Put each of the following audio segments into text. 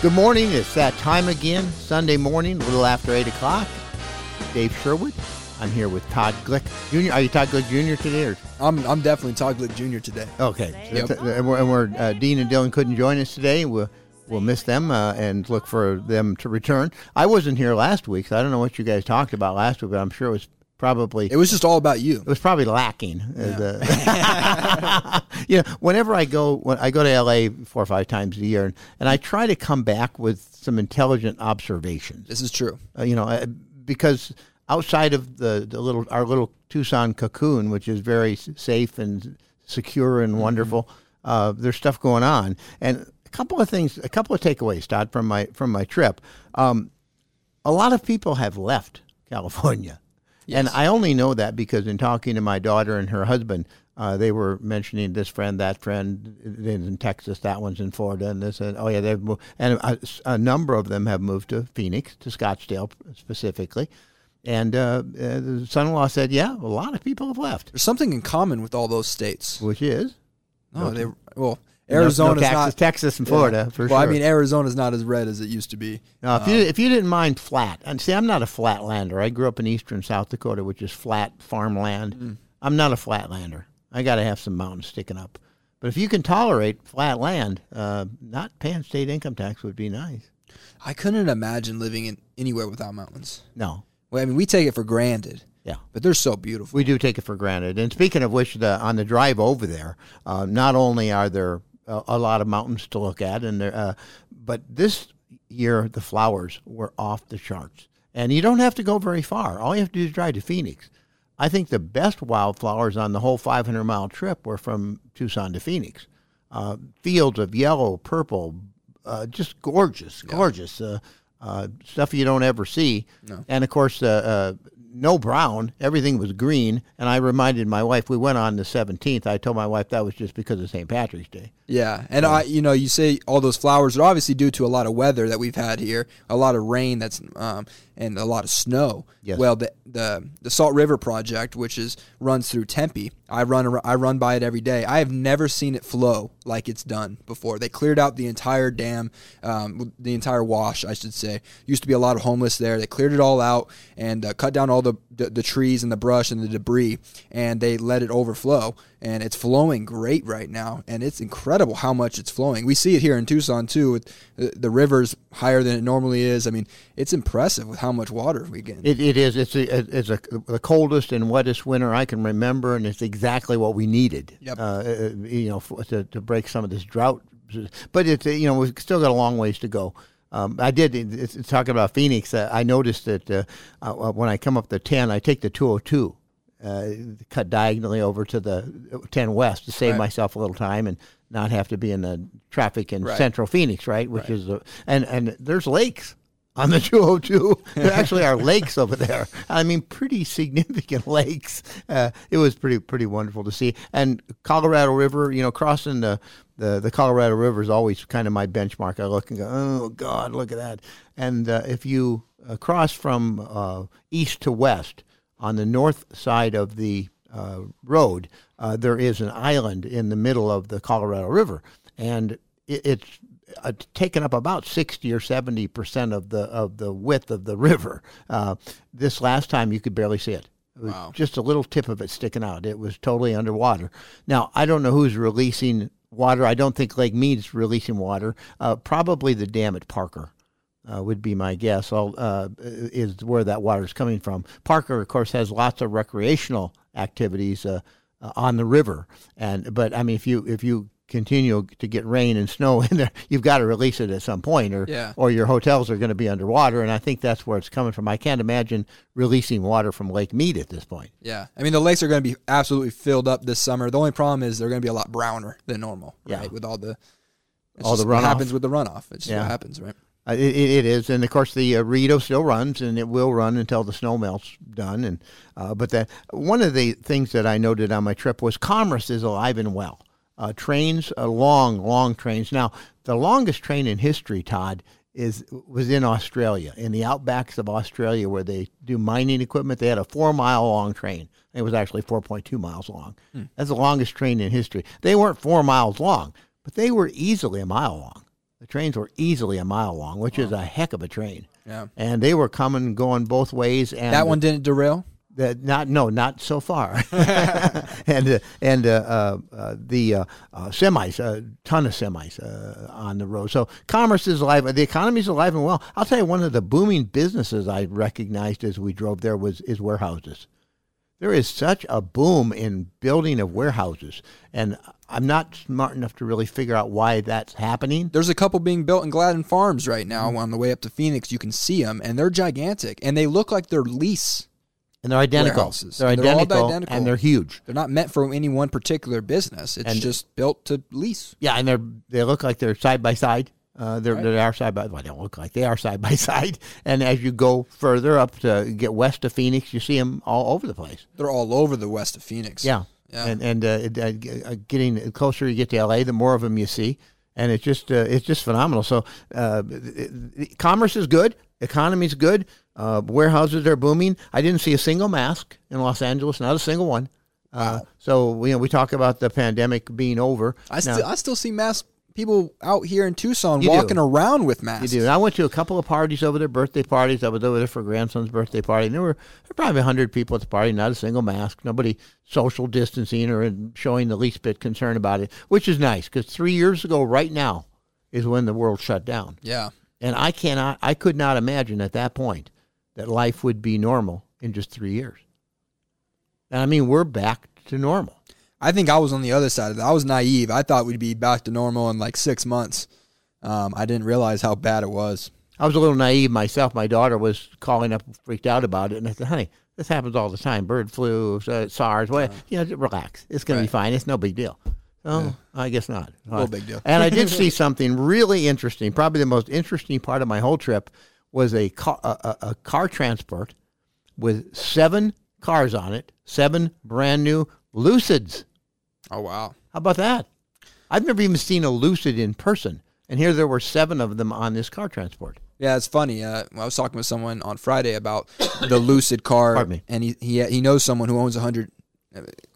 Good morning. It's that time again, Sunday morning, a little after 8 o'clock. Dave Sherwood. I'm here with Todd Glick Jr. Are you Todd Glick Jr. today? Or? I'm, I'm definitely Todd Glick Jr. today. Okay. Yep. And we're, and we're uh, Dean and Dylan couldn't join us today. We'll, we'll miss them uh, and look for them to return. I wasn't here last week, so I don't know what you guys talked about last week, but I'm sure it was probably it was just all about you. It was probably lacking. Yeah. you know, whenever I go when I go to LA four or five times a year, and, and I try to come back with some intelligent observations. This is true. Uh, you know, uh, because outside of the, the little our little Tucson cocoon, which is very safe and secure and mm-hmm. wonderful, uh, there's stuff going on, and a couple of things, a couple of takeaways, Todd, from my from my trip. Um, a lot of people have left California. Yes. And I only know that because in talking to my daughter and her husband, uh, they were mentioning this friend, that friend in Texas, that one's in Florida, and this, and oh yeah, they've moved, and a, a number of them have moved to Phoenix, to Scottsdale specifically. And uh, uh, the son-in-law said, "Yeah, a lot of people have left." There's something in common with all those states, which is, oh, they well, Arizona, no, no not Texas and Florida yeah. for well, sure. I mean, Arizona's not as red as it used to be. Now, if uh, you if you didn't mind flat, and see, I'm not a flatlander. I grew up in eastern South Dakota, which is flat farmland. Mm. I'm not a flatlander. I got to have some mountains sticking up. But if you can tolerate flat land, uh, not paying state income tax would be nice. I couldn't imagine living in anywhere without mountains. No. Well, I mean, we take it for granted. Yeah, but they're so beautiful. We do take it for granted. And speaking of which, the, on the drive over there, uh, not only are there a, a, lot of mountains to look at, and there, uh, but this year the flowers were off the charts. And you don't have to go very far. All you have to do is drive to Phoenix. I think the best wildflowers on the whole 500 mile trip were from Tucson to Phoenix. Uh, fields of yellow, purple, uh, just gorgeous, gorgeous yeah. uh, uh stuff you don't ever see. No. And of course, uh, uh, no brown. Everything was green. And I reminded my wife, we went on the 17th. I told my wife that was just because of St. Patrick's Day. Yeah. And I, you know, you say all those flowers are obviously due to a lot of weather that we've had here, a lot of rain that's, um, and a lot of snow. Yes. Well, the, the, the Salt River Project, which is runs through Tempe, I run, I run by it every day. I have never seen it flow like it's done before. They cleared out the entire dam, um, the entire wash, I should say. Used to be a lot of homeless there. They cleared it all out and uh, cut down all the, the, the trees and the brush and the debris, and they let it overflow. And it's flowing great right now, and it's incredible how much it's flowing. We see it here in Tucson too. With the, the river's higher than it normally is. I mean, it's impressive with how much water we get. It, it is. It's a, it's a, the coldest and wettest winter I can remember, and it's exactly what we needed. Yep. Uh, uh you know, for, to, to break some of this drought. But it's you know we've still got a long ways to go. Um, I did it's, it's talking about Phoenix. Uh, I noticed that uh, uh, when I come up the ten, I take the two hundred two, Uh, cut diagonally over to the 10 West to save right. myself a little time and not have to be in the traffic in right. central Phoenix, right? Which right. is, a, and, and there's lakes on the 202. There actually are lakes over there. I mean, pretty significant lakes. Uh, it was pretty pretty wonderful to see. And Colorado River, you know, crossing the the, the Colorado River is always kind of my benchmark. I look and go, oh God, look at that. And uh, if you uh, cross from uh, east to west on the north side of the uh, road, uh, there is an island in the middle of the Colorado River, and it, it's uh, taken up about 60 or 70 percent of the of the width of the river. Uh, this last time you could barely see it. it wow. Just a little tip of it sticking out. It was totally underwater. Now I don't know who's releasing water. I don't think Lake Mead's releasing water. Uh, probably the dam at Parker. Uh, would be my guess. All uh, is where that water is coming from. Parker, of course, has lots of recreational activities uh, uh, on the river, and but I mean, if you if you continue to get rain and snow in there, you've got to release it at some point, or yeah. or your hotels are going to be underwater. And I think that's where it's coming from. I can't imagine releasing water from Lake Mead at this point. Yeah, I mean the lakes are going to be absolutely filled up this summer. The only problem is they're going to be a lot browner than normal, right? Yeah. With all the all the runoff. Happens with the runoff. It's just yeah. what happens, right? Uh, it, it is, and of course the uh, Rillito still runs, and it will run until the snow melts done. And uh, but that one of the things that I noted on my trip was commerce is alive and well uh, trains, uh, long, long trains. Now, the longest train in history, Todd, is was in Australia, in the outbacks of Australia, where they do mining equipment. They had a four mile long train. It was actually 4.2 miles long. Hmm. That's the longest train in history. They weren't four miles long, but they were easily a mile long. The trains were easily a mile long, which is a heck of a train. Yeah. And they were coming, going both ways. And That one didn't derail. Not no, not so far. and uh, and uh, uh, uh, the uh, uh, semis, a ton of semis uh, on the road. So commerce is alive. The economy is alive and well. I'll tell you, one of the booming businesses I recognized as we drove there was is warehouses. There is such a boom in building of warehouses, and I'm not smart enough to really figure out why that's happening. There's a couple being built in Gladden Farms right now Mm-hmm. on the way up to Phoenix. You can see them, and they're gigantic, and they look like they're lease. And they're identical. They're They're identical, identical. and they're huge. They're not meant for any one particular business. It's And- just built to lease. Yeah, and they're they look like they're side by side. Uh, they're, Right. they are side by. Well, they don't look like they are side by side. And as you go further up to get west of Phoenix, you see them all over the place. They're all over the west of Phoenix. Yeah, Yeah. and and uh, it- uh, uh, getting closer you get to LA, the more of them you see, and it's just uh, it's just phenomenal. So, uh, it- it- commerce is good, economy's good, uh, warehouses are booming. I didn't see a single mask in Los Angeles, not a single one. Uh, so you know we talk about the pandemic being over. I Now- still I still see mass people out here in Tucson You do. walking around with masks. You do. And I went to a couple of parties over there, birthday parties. I was over there for grandson's birthday party, and there were, there were probably hundred people at the party. Not a single mask. Nobody social distancing or showing the least bit concern about it, which is nice because three years ago, right now, is when the world shut down, Yeah. And I cannot, I could not imagine at that point that life would be normal in just three years. And I mean, we're back to normal. I think I was on the other side of that. I was naive. I thought we'd be back to normal in like six months. Um, I didn't realize how bad it was. I was a little naive myself. My daughter was calling up, freaked out about it, and I said, "Honey, this happens all the time. Bird flu, uh, SARS. What? You know, relax. It's going to be fine. It's no big deal." Oh, I guess not. Little big deal. and I did see something really interesting. Probably the most interesting part of my whole trip was a car, a, a, car transport with seven cars on it, seven brand new Lucids. Oh wow. How about that? I've never even seen a Lucid in person, and here there were seven of them on this car transport. Yeah, it's funny. Uh, I was talking with someone on Friday about the Lucid car, Pardon me. and he, he he knows someone who owns a hundred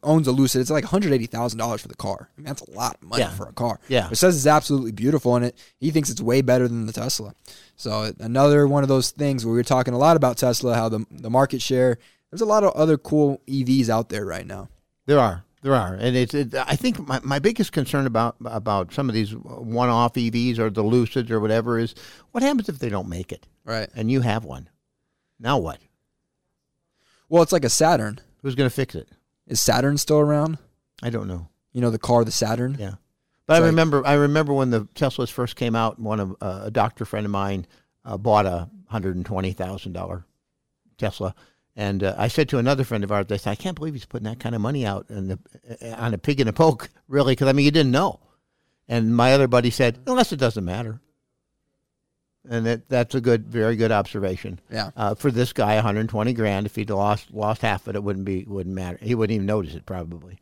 owns a Lucid. It's like one hundred eighty thousand dollars for the car. I mean, that's a lot of money Yeah. for a car. Yeah. it says it's absolutely beautiful, and it he thinks it's way better than the Tesla. So another one of those things where we are talking a lot about Tesla, how the the market share. There's a lot of other cool EVs out there right now. There are, there are, and it's. It, I think my, my biggest concern about about some of these one-off EVs or the Lucids or whatever is what happens if they don't make it, Right. and you have one. Now what? Well, it's like a Saturn. Who's going to fix it? Is Saturn still around? I don't know. You know the car, the Saturn. Yeah, but It's I like- remember. I remember when the Teslas first came out. One of uh, a doctor friend of mine uh, bought a hundred and twenty thousand dollar Tesla. And uh, I said to another friend of ours, I said, I can't believe he's putting that kind of money out the, uh, on a pig in a poke, really, because I mean, you didn't know. And my other buddy said, unless it doesn't matter. And that, that's a good, very good observation. Yeah. Uh, for this guy, 120 grand. If he'd lost lost half of it, it wouldn't be wouldn't matter. He wouldn't even notice it probably.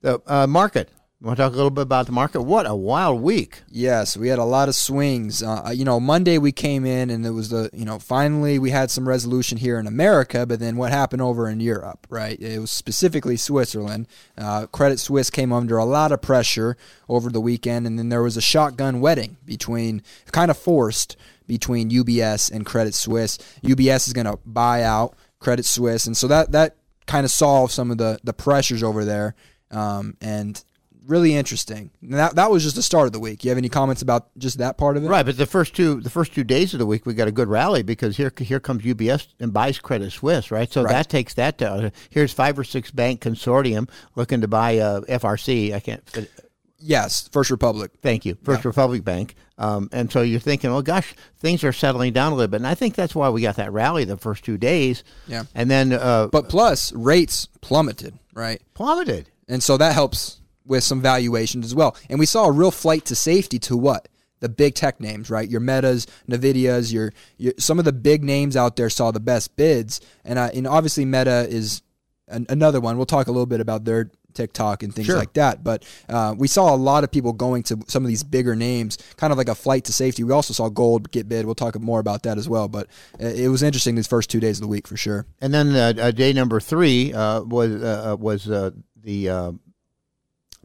The uh, market. Want to talk a little bit about the market? What a wild week! Yes, we had a lot of swings. Uh, you know, Monday we came in and it was the, you know, finally we had some resolution here in America, but then what happened over in Europe, right? It was specifically Switzerland. Uh, Credit Suisse came under a lot of pressure over the weekend, and then there was a shotgun wedding between, kind of forced, between UBS and Credit Suisse. UBS is going to buy out Credit Suisse, and so that, that kind of solved some of the, the pressures over there. Um, and really interesting. That that was just the start of the week. You have any comments about just that part of it? Right, but the first two the first two days of the week we got a good rally because here here comes UBS and buys Credit Suisse, right? So Right. that takes that down. Here's five or six bank consortium looking to buy uh, FRC. I can't. Yes, First Republic. Thank you, First Republic Bank. Um, and so you're thinking, well, gosh, things are settling down a little bit, and I think that's why we got that rally the first two days. Yeah. and then uh, But plus rates plummeted, right? plummeted. And so that helps with some valuations as well. And we saw a real flight to safety to what? The big tech names, right? Your Metas, Nvidias, your, your some of the big names out there saw the best bids, and uh, and obviously Meta is an, another one. We'll talk a little bit about their TikTok and things Sure. like that. But uh, we saw a lot of people going to some of these bigger names, kind of like a flight to safety. We also saw gold get bid. We'll talk more about that as well. But it was interesting these first two days of the week for sure. And then uh, uh, day number three uh, was uh, uh, was uh, the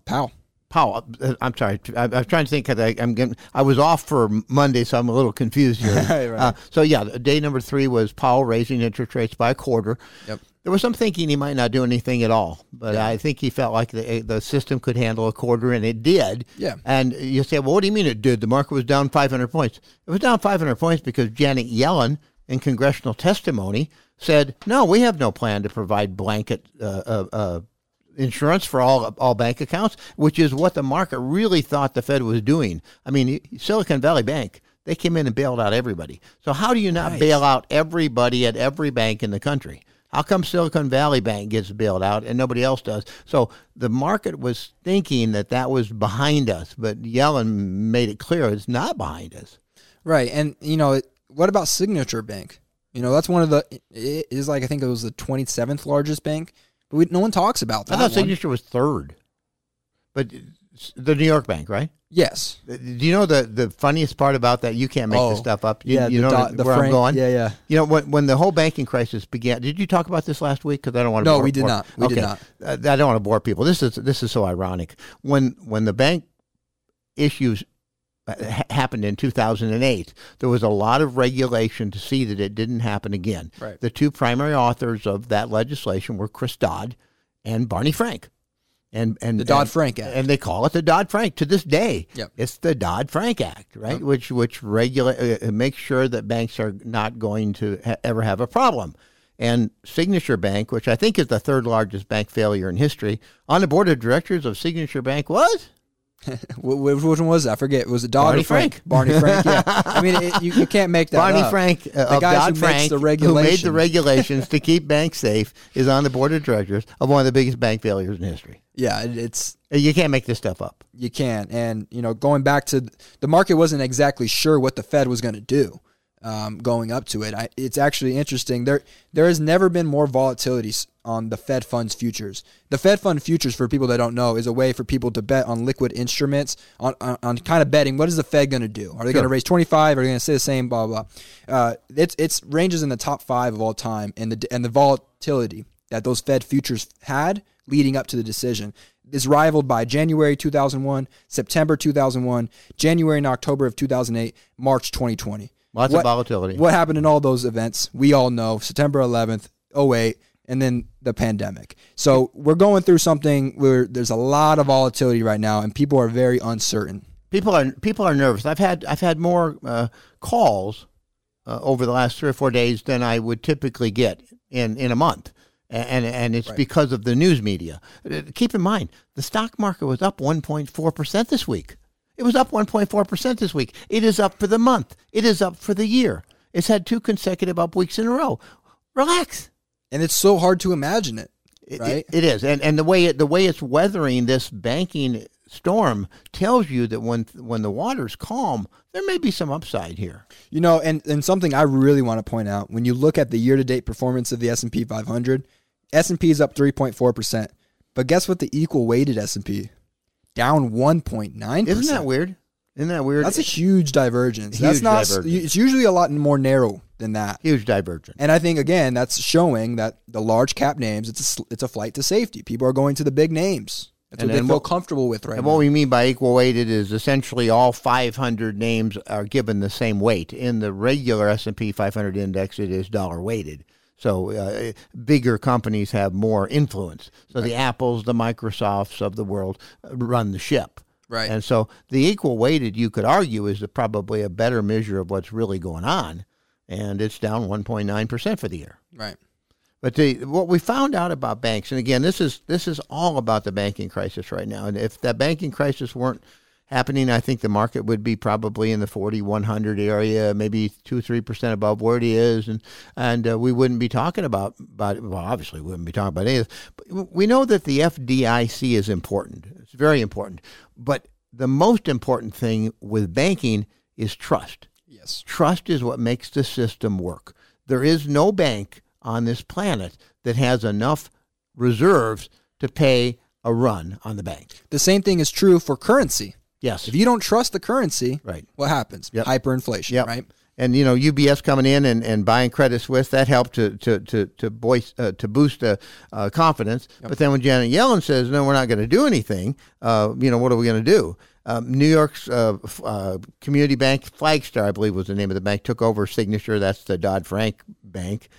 uh, Pow. Powell. uh, I'm sorry. I, was trying to think because I, I'm getting, I was off for Monday, so I'm a little confused here. Right, right. Uh, so yeah, day number three was Powell raising interest rates by a quarter. Yep. There was some thinking he might not do anything at all, but I think he felt like the the system could handle a quarter, and it did. Yeah. And you say, well, what do you mean it did? The market was down 500 points. It was down 500 points because Janet Yellen, in congressional testimony, said, no, we have no plan to provide blanket uh, uh, uh, insurance for all all bank accounts, which is what the market really thought the Fed was doing. I mean, Silicon Valley Bank. They came in and bailed out everybody. So how do you not bail out everybody at every bank in the country? How come Silicon Valley Bank gets bailed out and nobody else does? So the market was thinking that that was behind us, but Yellen made it clear it's not behind us. Right, and you know, what about Signature Bank? You know, that's one of the. It is like I think it was the twenty seventh largest bank, but we, no one talks about that. I thought one. Signature was third, but the New York Bank, right? Yes. Do you know the the funniest part about that? You can't make Oh, this stuff up. You, Yeah, you know the where Frank- I'm going. Yeah, yeah. You know when when the whole banking crisis began. Did you talk about this last week? Because I don't want to. No, bore, we did bore- not. We did not. Uh, I don't want to bore people. This is this is so ironic. When when the bank issues uh, happened in 2008, there was a lot of regulation to see that it didn't happen again. Right. The two primary authors of that legislation were Chris Dodd and Barney Frank. And, and The Dodd Frank Act. and they call it the Dodd Frank to this day. Yep. It's the Dodd Frank Act, right? Which which regulate uh, makes sure that banks are not going to ha- ever have a problem. And Signature Bank, which I think is the third largest bank failure in history, on the board of directors of Signature Bank was Which one was that? I forget. Was it Dodd Barney Frank? Frank. Barney Frank. Yeah. I mean, it, you, you can't make that Barney up. Frank uh, The guy who Dodd makes Frank, the who made the regulations. regulations to keep banks safe, is on the board of directors of one of the biggest bank failures in history. Yeah, it's Uh, You can't make this stuff up. you can't, And you know, going back to the market wasn't exactly sure what the Fed was going to do um, going up to it. I, it's actually interesting. There there has never been more volatility on the Fed funds futures. The Fed fund futures, for people that don't know, is a way for people to bet on liquid instruments on on, on kind of betting what is the Fed going to do? Are they going to raise twenty five? Are they going to stay the same? Blah blah. blah. Uh, it's it's ranges in the top five of all time, and the and the volatility that those Fed futures had leading up to the decision is rivaled by January 2001, September 2001, January and October of 2008, March 2020. Lots What- of volatility. What happened in all those events? We all know September 11th, 08, and then the pandemic. So we're going through something where there's a lot of volatility right now, and people are very uncertain. People are people are nervous. I've had I've had more uh, calls uh, over the last three or four days than I would typically get in, in a month, and and it's because of the news media. Uh, Keep in mind, the stock market was up 1.4 percent this week. It was up 1.4 percent this week. It is up for the month. It is up for the year. It's had two consecutive up weeks in a row. Relax. And it's so hard to imagine it, It- right? it- it is, and and the way it the way it's weathering this banking storm tells you that when when the water's calm, there may be some upside here. You know, and, and something I really want to point out when you look at the year to date performance of the S and P 500, S and P is up 3.4 percent, but guess what? The equal weighted S and P down 1.9. Isn't that weird? Isn't that weird? That's a huge divergence. that's Huge not. divergence. It's usually a lot more narrow than that. huge divergence. And I think again, that's showing that the large cap names. It's a, it's a flight to safety. People are going to the big names. That's And what they feel comfortable with right And now. what we mean by equal weighted is essentially all 500 names are given the same weight. In the regular S&P 500 index, it is dollar weighted. So uh, bigger companies have more influence. So the Apples, the Microsofts of the world uh, run the ship. Right. And so the equal weighted, you could argue, is probably a better measure of what's really going on. And it's down 1.9% for the year. right. But the, what we found out about banks, and again, this is this is all about the banking crisis right now. And if that banking crisis weren't happening, I think the market would be probably in the 40, 100 area, maybe two, three percent above where it is, and and uh, we wouldn't be talking about about. Well, obviously, we wouldn't be talking about any of this. But we know that the FDIC is important. It's very important. But the most important thing with banking is trust. Yes. Trust is what makes the system work. There is no bank on this planet that has enough reserves to pay a run on the bank. The same thing is true for currency. Yes. If you don't trust the currency, Right. what happens? Yep. Hyperinflation, Yep. right? And you know UBS coming in and, and buying Credit Suisse that helped to to to to, voice, uh, to boost uh, uh, confidence. Yep. But then when Janet Yellen says no, we're not going to do anything, uh, you know what are we going to do? Um, New York's uh, uh, community bank, Flagstar, I believe was the name of the bank, took over Signature. That's the Dodd Frank bank.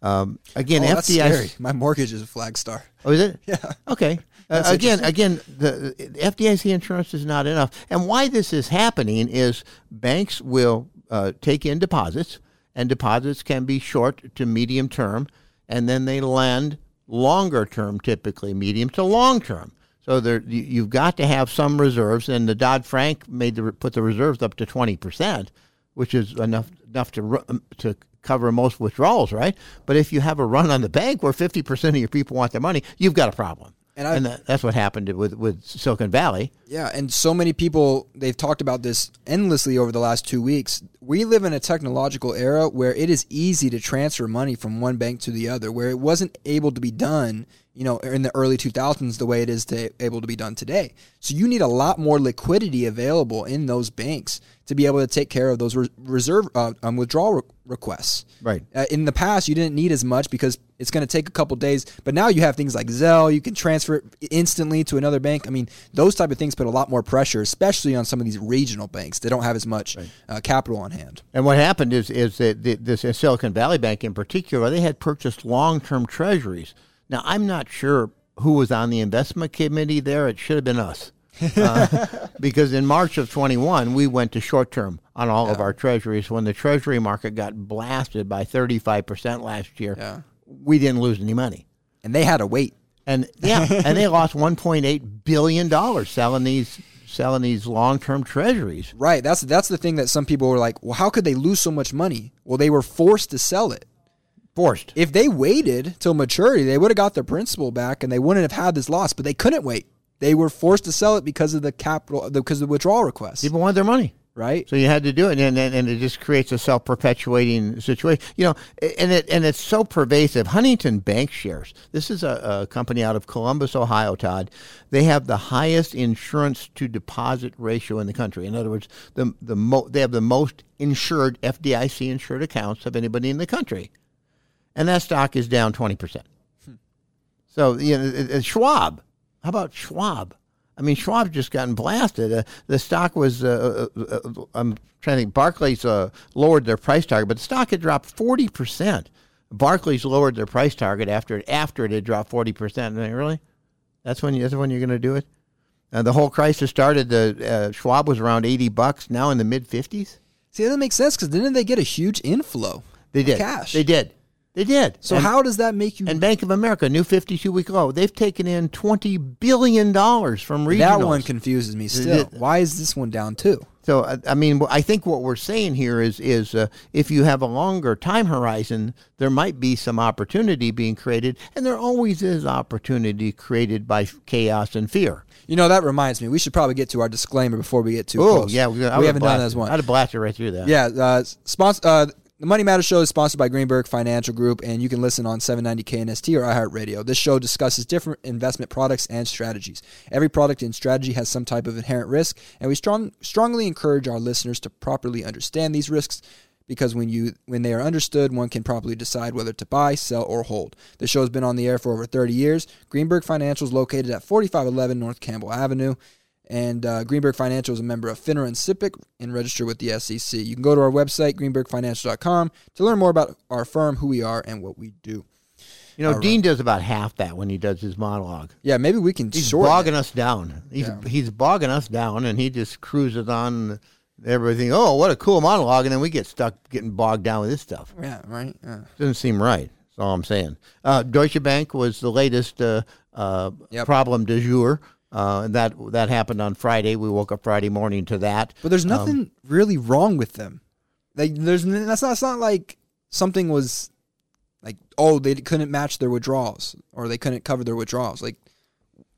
Um, again, oh, FDIC. My mortgage is a Flagstar. Oh, is it? Yeah. Okay. Uh, again, again, the, the FDIC insurance is not enough. And why this is happening is banks will uh, take in deposits, and deposits can be short to medium term, and then they lend longer term, typically medium to long term. So there, you, have got to have some reserves, and the Dodd Frank made the put the reserves up to twenty percent, which is enough enough to um, to cover most withdrawals, right? But if you have a run on the bank where fifty percent of your people want their money, you've got a problem. And, and that, that's what happened with with Silicon Valley. Yeah, and so many people they've talked about this endlessly over the last two weeks. We live in a technological era where it is easy to transfer money from one bank to the other, where it wasn't able to be done, you know, in the early 2000s the way it is to, able to be done today. So you need a lot more liquidity available in those banks to be able to take care of those reserve uh, um, withdrawal re- requests. Right. Uh, in the past, you didn't need as much because it's going to take a couple days. But now you have things like Zelle. You can transfer it instantly to another bank. I mean, those type of things put a lot more pressure, especially on some of these regional banks that don't have as much right. uh, capital on hand. And what happened is is that this Silicon Valley Bank in particular, they had purchased long term treasuries. Now I'm not sure who was on the investment committee there. It should have been us uh, because in March of 21, we went to short term on all yeah. of our treasuries. When the treasury market got blasted by 35% last year, yeah. We didn't lose any money. And they had to wait. And yeah, and they lost 1.8 billion dollars selling these selling these long-term treasuries. Right. That's that's the thing that some people were like, "Well, how could they lose so much money?" Well, they were forced to sell it. Forced. If they waited till maturity, they would have got their principal back and they wouldn't have had this loss, but they couldn't wait. They were forced to sell it because of the capital, because of the withdrawal request. People wanted their money right? So you had to do it, and, and, and it just creates a self perpetuating situation. You know, and it and it's so pervasive. Huntington Bank shares. This is a, a, company out of Columbus, Ohio. Todd, they have the highest insurance to deposit ratio in the country. In other words, the the mo- they have the most insured FDIC insured accounts of anybody in the country, and that stock is down twenty percent. Hmm. So you know, Schwab how about Schwab? I mean, Schwab's just gotten blasted. Uh, the stock was, uh, uh, uh, uh I'm trying to think, Barclays uh, lowered their price target, but the stock had dropped 40%. Barclays lowered their price target after it, after it had dropped 40%. And they, really? That's when, you, that's when you're going to do it? the whole crisis started, the Schwab was around 80 bucks, now in the mid 50s. See, that makes sense because didn't they get a huge inflow? They did. Cash. They did. They did. So and, how does that make you? And Bank of America, new 52 week low. They've taken in 20 billion dollars from regionals. That one confuses me still. Why is this one down too? So I mean, I think what we're saying here is is uh, if you have a longer time horizon, there might be some opportunity being created, and there always is opportunity created by chaos and fear. You know that reminds me. We should probably get to our disclaimer before we get too oh, close. yeah, we, we haven't done that as one. I'd have blasted right through that. Yeah, uh, sponsor. Uh, the Money Matters Show is sponsored by Greenberg Financial Group, and you can listen on 790 KNST or iHeartRadio. This show discusses different investment products and strategies. Every product and strategy has some type of inherent risk, and we strong, strongly encourage our listeners to properly understand these risks because when you when they are understood, one can properly decide whether to buy, sell, or hold. The show has been on the air for over 30 years. Greenberg Financial is located at 4511 North Campbell Avenue. And uh, Greenberg Financial is a member of FINRA and SIPC and register with the SEC. You can go to our website, greenbergfinancial.com, to learn more about our firm, who we are, and what we do. You know, Dean does about half that when he does his monologue. Yeah, maybe we can. He's bogging it. us down. He's yeah. he's bogging us down, and he just cruises on everything. Oh, what a cool monologue, and then we get stuck getting bogged down with this stuff. Yeah, right. Yeah. Doesn't seem right. That's all I'm saying. Uh, Deutsche Bank was the latest uh, uh, yep. problem du jour. Uh, that that happened on Friday. We woke up Friday morning to that. But there's um, nothing um, really wrong with them. Like there's that's not it's not like something was like oh they couldn't match their withdrawals or they couldn't cover their withdrawals. Like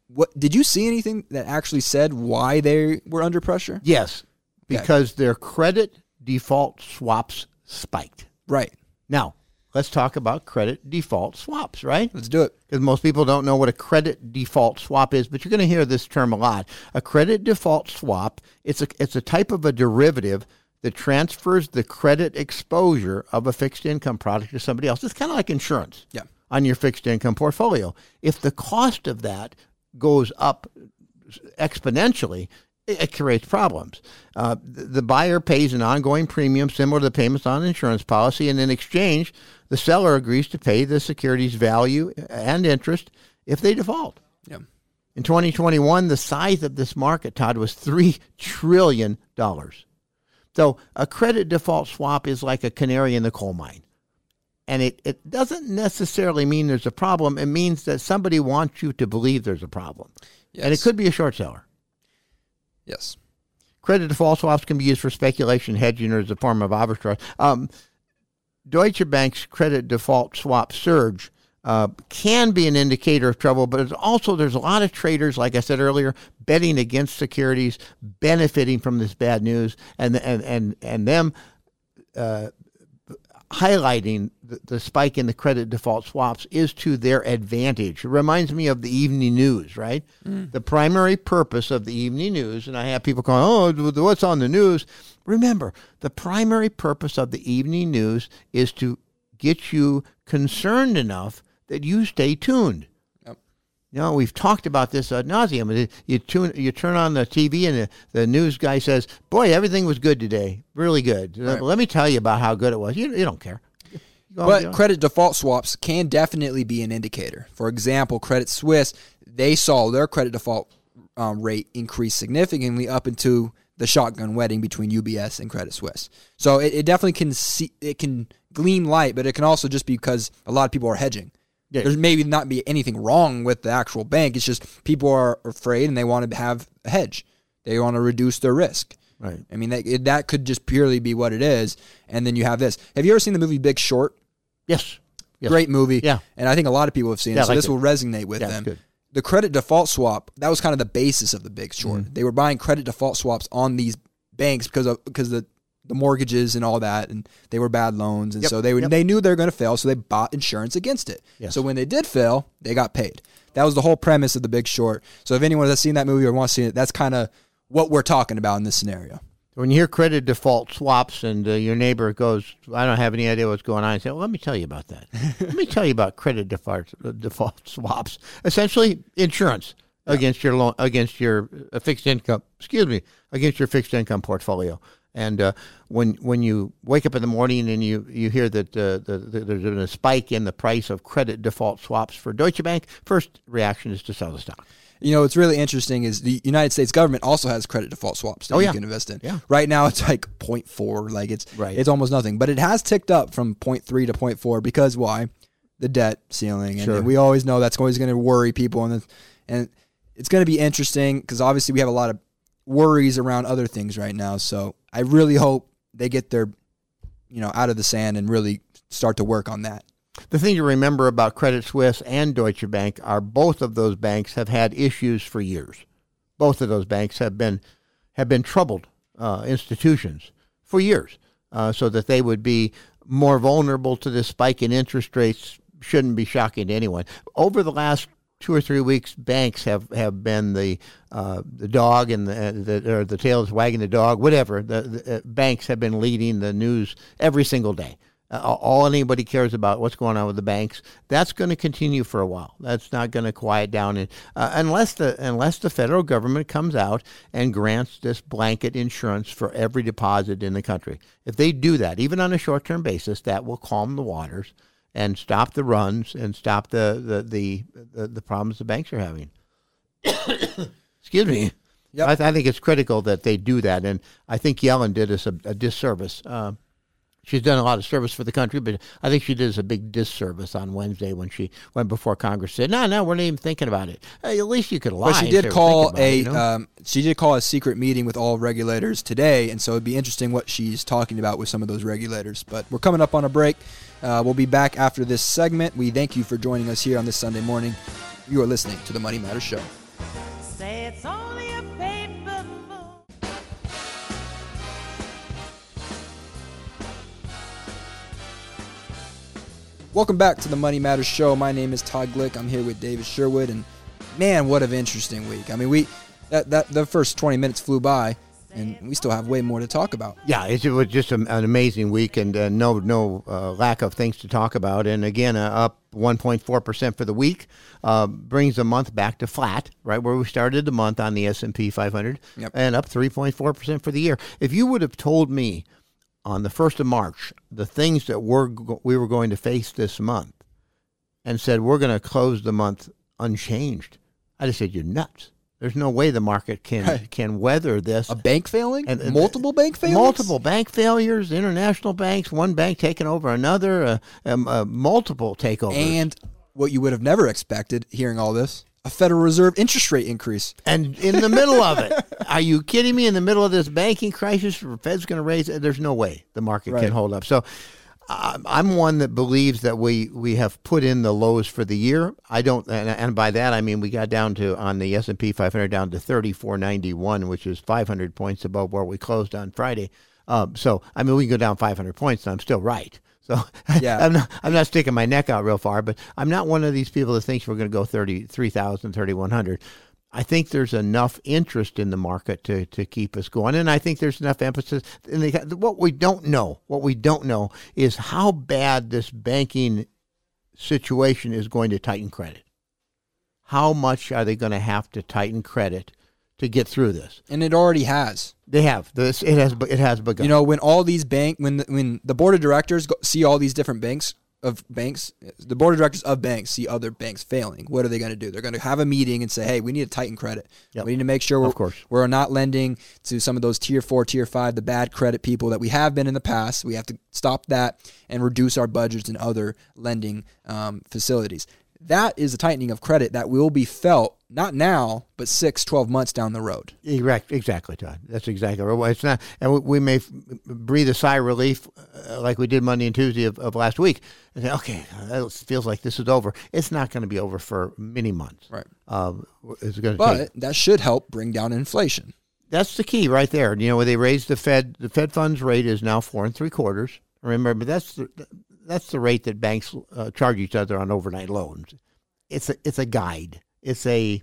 what did you see anything that actually said why they were under pressure? Yes, because okay. their credit default swaps spiked. Right. Now, let's talk about credit default swaps, right? Let's do it. Because most people don't know what a credit default swap is, but you're going to hear this term a lot. A credit default swap, it's a it's a type of a derivative that transfers the credit exposure of a fixed income product to somebody else. It's kind of like insurance Yeah. on your fixed income portfolio. If the cost of that goes up exponentially, it, creates problems. Uh, the, the buyer pays an ongoing premium similar to the payments on an insurance policy, and in exchange, the seller agrees to pay the security's value and interest if they default. Yeah. In 2021, the size of this market, Todd, was $3 trillion. So a credit default swap is like a canary in the coal mine. And it, it doesn't necessarily mean there's a problem. It means that somebody wants you to believe there's a problem. Yes. And it could be a short seller. Yes. Credit default swaps can be used for speculation, hedging, or as a form of arbitrage. Um, Deutsche Bank's credit default swap surge uh, can be an indicator of trouble, but it's also there's a lot of traders, like I said earlier, betting against securities, benefiting from this bad news, and and and and them uh, highlighting the, the spike in the credit default swaps is to their advantage. It reminds me of the evening news, right? Mm. The primary purpose of the evening news, and I have people going, "Oh, what's on the news?" Remember, the primary purpose of the evening news is to get you concerned enough that you stay tuned. Yep. You know, we've talked about this ad nauseum. You tune, you turn on the TV, and the, the news guy says, "Boy, everything was good today, really good." Right. Let me tell you about how good it was. You, you don't care. But credit default swaps can definitely be an indicator. For example, Credit Suisse, they saw their credit default um, rate increase significantly up into the shotgun wedding between UBS and Credit Suisse. So it, it definitely can see it can gleam light, but it can also just be because a lot of people are hedging. Yeah. There's maybe not be anything wrong with the actual bank. It's just people are afraid and they want to have a hedge. They want to reduce their risk. Right. I mean, that, it, that could just purely be what it is. And then you have this. Have you ever seen the movie Big Short? Yes. Yes. Great movie. Yeah. And I think a lot of people have seen Yeah, it. So liked this it. will resonate with Yeah, them. good. The credit default swap, that was kind of the basis of the big short. Mm-hmm. They were buying credit default swaps on these banks because of because the the mortgages and all that and they were bad loans and Yep, so they were, yep. they knew they were going to fail so they bought insurance against it. Yes. So when they did fail, they got paid. That was the whole premise of the big short. So if anyone has seen that movie or wants to see it, that's kind of what we're talking about in this scenario. When you hear credit default swaps and uh, your neighbor goes, I don't have any idea what's going on, I say, well, let me tell you about that. let me tell you about credit default, uh, default swaps. Essentially, insurance against your loan, against your uh, fixed income, excuse me, against your fixed income portfolio. And uh, when when you wake up in the morning and you, you hear that uh, the, the, there's been a spike in the price of credit default swaps for Deutsche Bank, first reaction is to sell the stock. You know, what's really interesting is the United States government also has credit default swaps that Oh, you can invest in. Yeah. Right now it's like 0.4, like it's Right. it's almost nothing. But it has ticked up from 0.3 to 0.4 because why? The debt ceiling. And Sure. we always know that's always going to worry people and and it's going to be interesting because obviously we have a lot of worries around other things right now. So I really hope they get their you know out of the sand and really start to work on that. The thing to remember about Credit Suisse and Deutsche Bank are both of those banks have had issues for years. Both of those banks have been have been troubled uh, institutions for years, uh, so that they would be more vulnerable to this spike in interest rates shouldn't be shocking to anyone. Over the last two or three weeks, banks have, have been the uh, the dog and the, the or the tail is wagging the dog, whatever. The, the uh, banks have been leading the news every single day. Uh, all anybody cares about what's going on with the banks. That's going to continue for a while. That's not going to quiet down, and, uh, unless the unless the federal government comes out and grants this blanket insurance for every deposit in the country. If they do that, even on a short term basis, that will calm the waters and stop the runs and stop the the the, the, the problems the banks are having. Excuse me. Yep. I, th- I think it's critical that they do that, and I think Yellen did us a, a disservice. Uh, she's done a lot of service for the country, but I think she did us a big disservice on Wednesday when she went before Congress. Said, "No, no, we're not even thinking about it." Hey, at least you could lie. But she did call thinking about it, a you know? um, she did call a secret meeting with all regulators today, and so it'd be interesting what she's talking about with some of those regulators. But we're coming up on a break. Uh, we'll be back after this segment. We thank you for joining us here on this Sunday morning. You are listening to the Money Matters Show. Welcome back to the Money Matters Show. My name is Todd Glick. I'm here with David Sherwood, and man, what an interesting week. I mean, we that that the first 20 minutes flew by. and we still have way more to talk about. Yeah, it was just an amazing week, and uh, no no uh, lack of things to talk about. And again, uh, up 1.4 percent for the week uh, brings the month back to flat, right where we started the month on the S and P 500, Yep. and up 3.4 percent for the year. If you would have told me on the first of March the things that we're we were going to face this month, and said we're going to close the month unchanged, I just said you're nuts. There's no way the market can can weather this. A bank failing, And- and- multiple bank failures, Multiple bank failures, international banks, one bank taking over another, uh, um, uh, multiple takeovers. and what you would have never expected hearing all this: a Federal Reserve interest rate increase. And in the middle of it, are you kidding me? In the middle of this banking crisis, the Fed's going to raise it. There's no way the market Right. can hold up. So uh, I'm one that believes that we, we have put in the lows for the year. I don't, and, and by that I mean we got down to on the S and P 500 down to 34.91, which is 500 points above where we closed on Friday. Um, so I mean we can go down 500 points, and I'm still right. So Yeah. I'm not I'm not sticking my neck out real far, but I'm not one of these people that thinks we're going to go 33,000, 3,100. I think there's enough interest in the market to, to keep us going, and I think there's enough emphasis. And they, what we don't know, what we don't know, is how bad this banking situation is going to tighten credit. How much are they going to have to tighten credit to get through this? And it already has. They have this. It has. It has begun. You know, when all these bank, when the, when the board of directors go, see all these different banks of banks, the board of directors of banks see other banks failing. What are they going to do? They're going to have a meeting and say, "Hey, we need to tighten credit. Yep. We need to make sure we're, Of course. we're not lending to some of those tier four, tier five, the bad credit people that we have been in the past. We have to stop that and reduce our budgets and other lending um, facilities." That is a tightening of credit that will be felt not now, but six, 12 months down the road. Correct, exactly, Todd. That's exactly right. It's not, and we, may f- breathe a sigh of relief, uh, like we did Monday and Tuesday of, of last week, and say, "Okay, that feels like this is over." It's not going to be over for many months. Right. Um, it's going to But take. that should help bring down inflation. That's the key right there. You know, when they raised the Fed, the Fed funds rate is now four and three quarters. Remember, that's the that's the rate that banks uh, charge each other on overnight loans. It's a it's a guide. It's a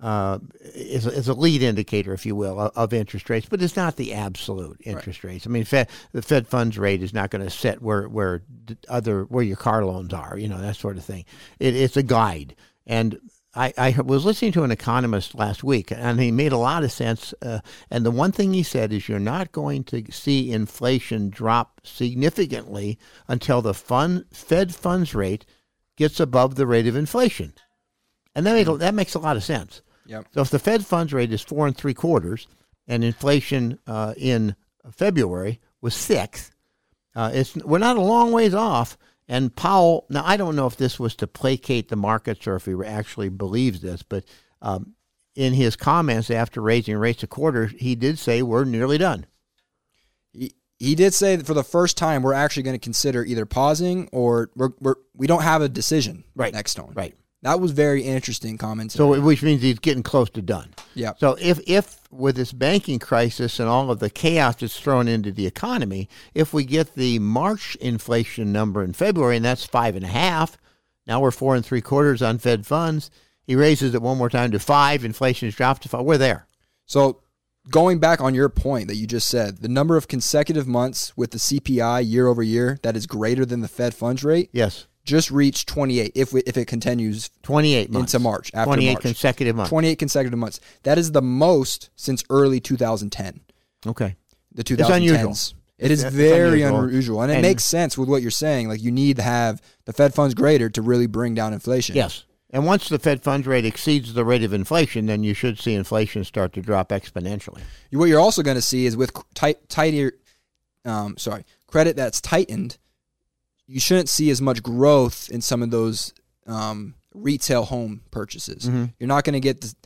uh, it's, a, it's a lead indicator, if you will, of, of interest rates, but it's not the absolute interest rates. I mean, Fed, the Fed funds rate is not going to set where where other where your car loans are, you know, that sort of thing. It, it's a guide, and I, I was listening to an economist last week, and he made a lot of sense. Uh, and the one thing he said is, you're not going to see inflation drop significantly until the fund, Fed funds rate gets above the rate of inflation, and that made, that makes a lot of sense. Yep. So if the Fed funds rate is four and three quarters, and inflation uh, in February was six, uh, it's we're not a long ways off. And Powell, now I don't know if this was to placate the markets or if he actually believes this, but um, in his comments after raising rates a quarter, he did say we're nearly done. He, he did say that for the first time, we're actually going to consider either pausing or we're, we're, we don't have a decision Right. next on. Right. That was very interesting comments. So which means he's getting close to done. yeah. So if if with this banking crisis and all of the chaos that's thrown into the economy, if we get the March inflation number in February and that's five and a half, now we're four and three quarters on Fed funds. He raises it one more time to five. Inflation has dropped to five. We're there. So going back on your point that you just said, the number of consecutive months with the CPI year over year that is greater than the Fed funds rate Yes, just reached 28 if we, if it continues twenty-eight months into March after Twenty-eight March. consecutive months. 28 consecutive months. That is the most since early 2010. Okay. The 2010s. unusual. It is It's- it's very unusual. unusual, and it And- makes sense with what you're saying. Like you need to have the Fed funds greater to really bring down inflation. Yes. And once the Fed funds rate exceeds the rate of inflation, then you should see inflation start to drop exponentially. What you're also going to see is with tight, tighter, um, sorry, credit that's tightened, you shouldn't see as much growth in some of those um, retail home purchases. You're not going to get this,